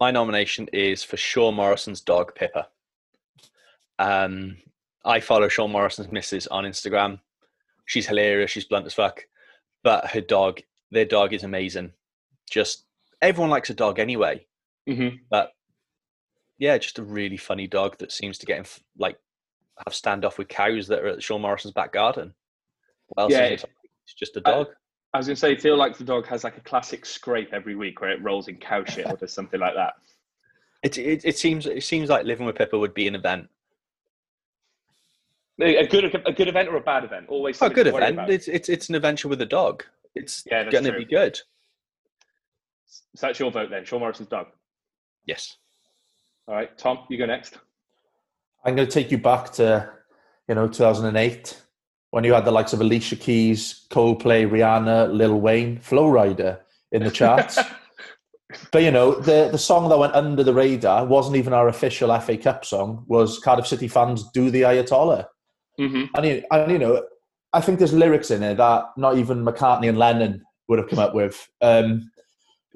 my nomination is for Sean Morrison's dog Pippa. Um, I follow Sean Morrison's missus on Instagram. She's hilarious. She's blunt as fuck, but her dog, their dog, is amazing. Just everyone likes a dog anyway, Mm-hmm. but yeah, just a really funny dog that seems to get in, like have standoff with cows that are at Sean Morrison's back garden. Yeah, it? It's just a dog. I was going to say, feel like the dog has like a classic scrape every week where it rolls in cow shit or does something like that. It, it it seems it seems like living with Pippa would be an event. A good a good event or a bad event? Always a good event. about. It's it's it's an adventure with a dog. It's Yeah, going to be good. So that's your vote then, Sean Morrison's Doug. Yes. All right, Tom, you go next. I'm going to take you back to, you know, 2008 when you had the likes of Alicia Keys, Coldplay, Rihanna, Lil Wayne, Flo Rida in the charts. but you know, the the song that went under the radar wasn't even our official FA Cup song. Was Cardiff City fans "Do the Ayatollah"? Mm-hmm. And you, and you know, I think there's lyrics in it that not even McCartney and Lennon would have come up with. Um,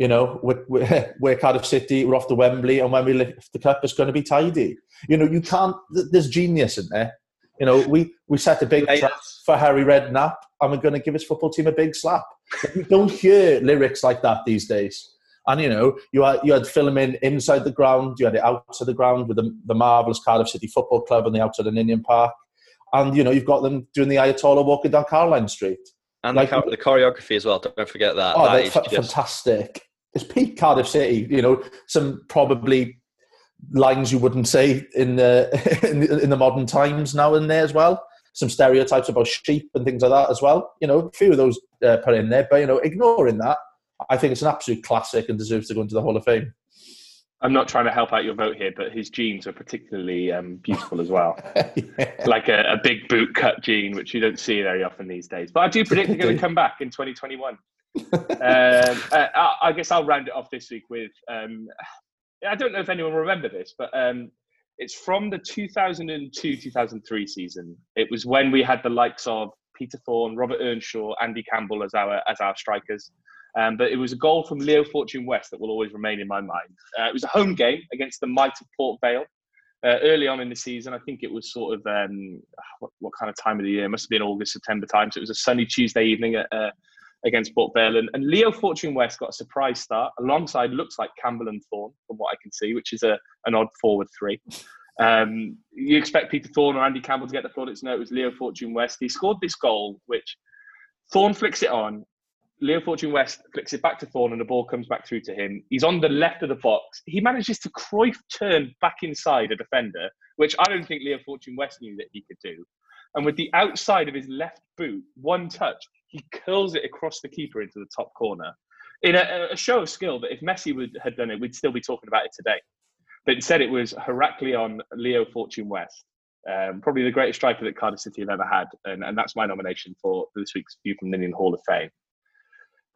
you know, we're, we're, we're Cardiff City, we're off to Wembley, and when we lift the cup, it's going to be tidy. You know, you can't. There's genius in there. You know, we we set a big trap for Harry Redknapp, and we're going to give his football team a big slap. You don't hear lyrics like that these days. And you know, you had you had filming inside the ground, you had it outside the ground with the, the marvelous Cardiff City Football Club and the outside of Ninian Park, and you know, you've got them doing the Ayatollah walking down Caroline Street. And Like- the, the choreography as well. Don't forget that. Oh, That that's is fa- just- fantastic. It's peak Cardiff City. You know, some probably lines you wouldn't say in the in the, in the modern times now and there as well. Some stereotypes about sheep and things like that as well. You know, a few of those uh, put in there, but you know, ignoring that, I think it's an absolute classic and deserves to go into the Hall of Fame. I'm not trying to help out your vote here, but his jeans are particularly um, beautiful as well. Yeah. like a, a big boot cut jean, which you don't see very often these days. But I do predict they're going to come back in 2021. Um, uh, I, I guess I'll round it off this week with um, I don't know if anyone will remember this, but um, it's from the 2002 2003 season. It was when we had the likes of Peter Thorne, Robert Earnshaw, Andy Campbell as our as our strikers. Um, but it was a goal from Leo Fortune West that will always remain in my mind. Uh, it was a home game against the might of Port Vale. Uh, early on in the season, I think it was sort of um, what, what kind of time of the year? It must have been August, September time. So it was a sunny Tuesday evening at, uh, against Port Vale, and, and Leo Fortune West got a surprise start alongside looks like Campbell and Thorne, from what I can see, which is a an odd forward three. Um, you expect Peter Thorne or Andy Campbell to get the plaudits. No, it was Leo Fortune West. He scored this goal, which Thorne flicks it on. Leo Fortune West flicks it back to Thorne, and the ball comes back through to him. He's on the left of the box. He manages to Cruyff turn back inside a defender, which I don't think Leo Fortune West knew that he could do. And with the outside of his left boot, one touch, he curls it across the keeper into the top corner. In a, a show of skill that if Messi would, had done it, we'd still be talking about it today. But instead, it was Heraklion Leo Fortune West, um, probably the greatest striker that Cardiff City have ever had, and, and that's my nomination for this week's View from Ninian Hall of Fame.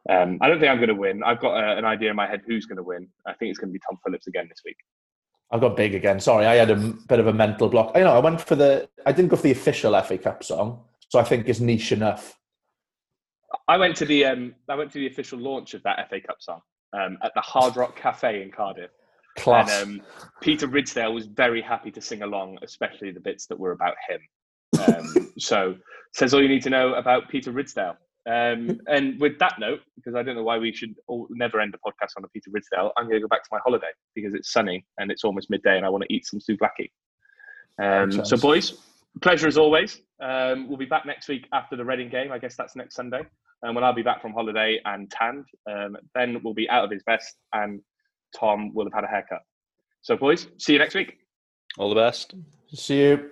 Um, I don't think I'm going to win. I've got an idea in my head who's going to win. I think it's going to be Tom Phillips again this week. I've got big again. Sorry, I had a bit of a mental block. I know I went for the. I didn't go for the official FA Cup song, so I think it's niche enough. I went to the um, I went to the official launch of that FA Cup song um, at the Hard Rock Cafe in Cardiff, Class. and um, Peter Ridsdale was very happy to sing along, especially the bits that were about him. Um, so says all you need to know about Peter Ridsdale. Um, and with that note, because I don't know why we should all, never end a podcast on a Peter Ridsdale, I'm going to go back to my holiday because it's sunny and it's almost midday and I want to eat some souvlaki. Um, so, boys, pleasure as always. Um, we'll be back next week after the Reading game. I guess that's next Sunday. And when I'll be back from holiday and tanned, um, Ben will be out of his vest and Tom will have had a haircut. So, boys, see you next week. All the best. See you.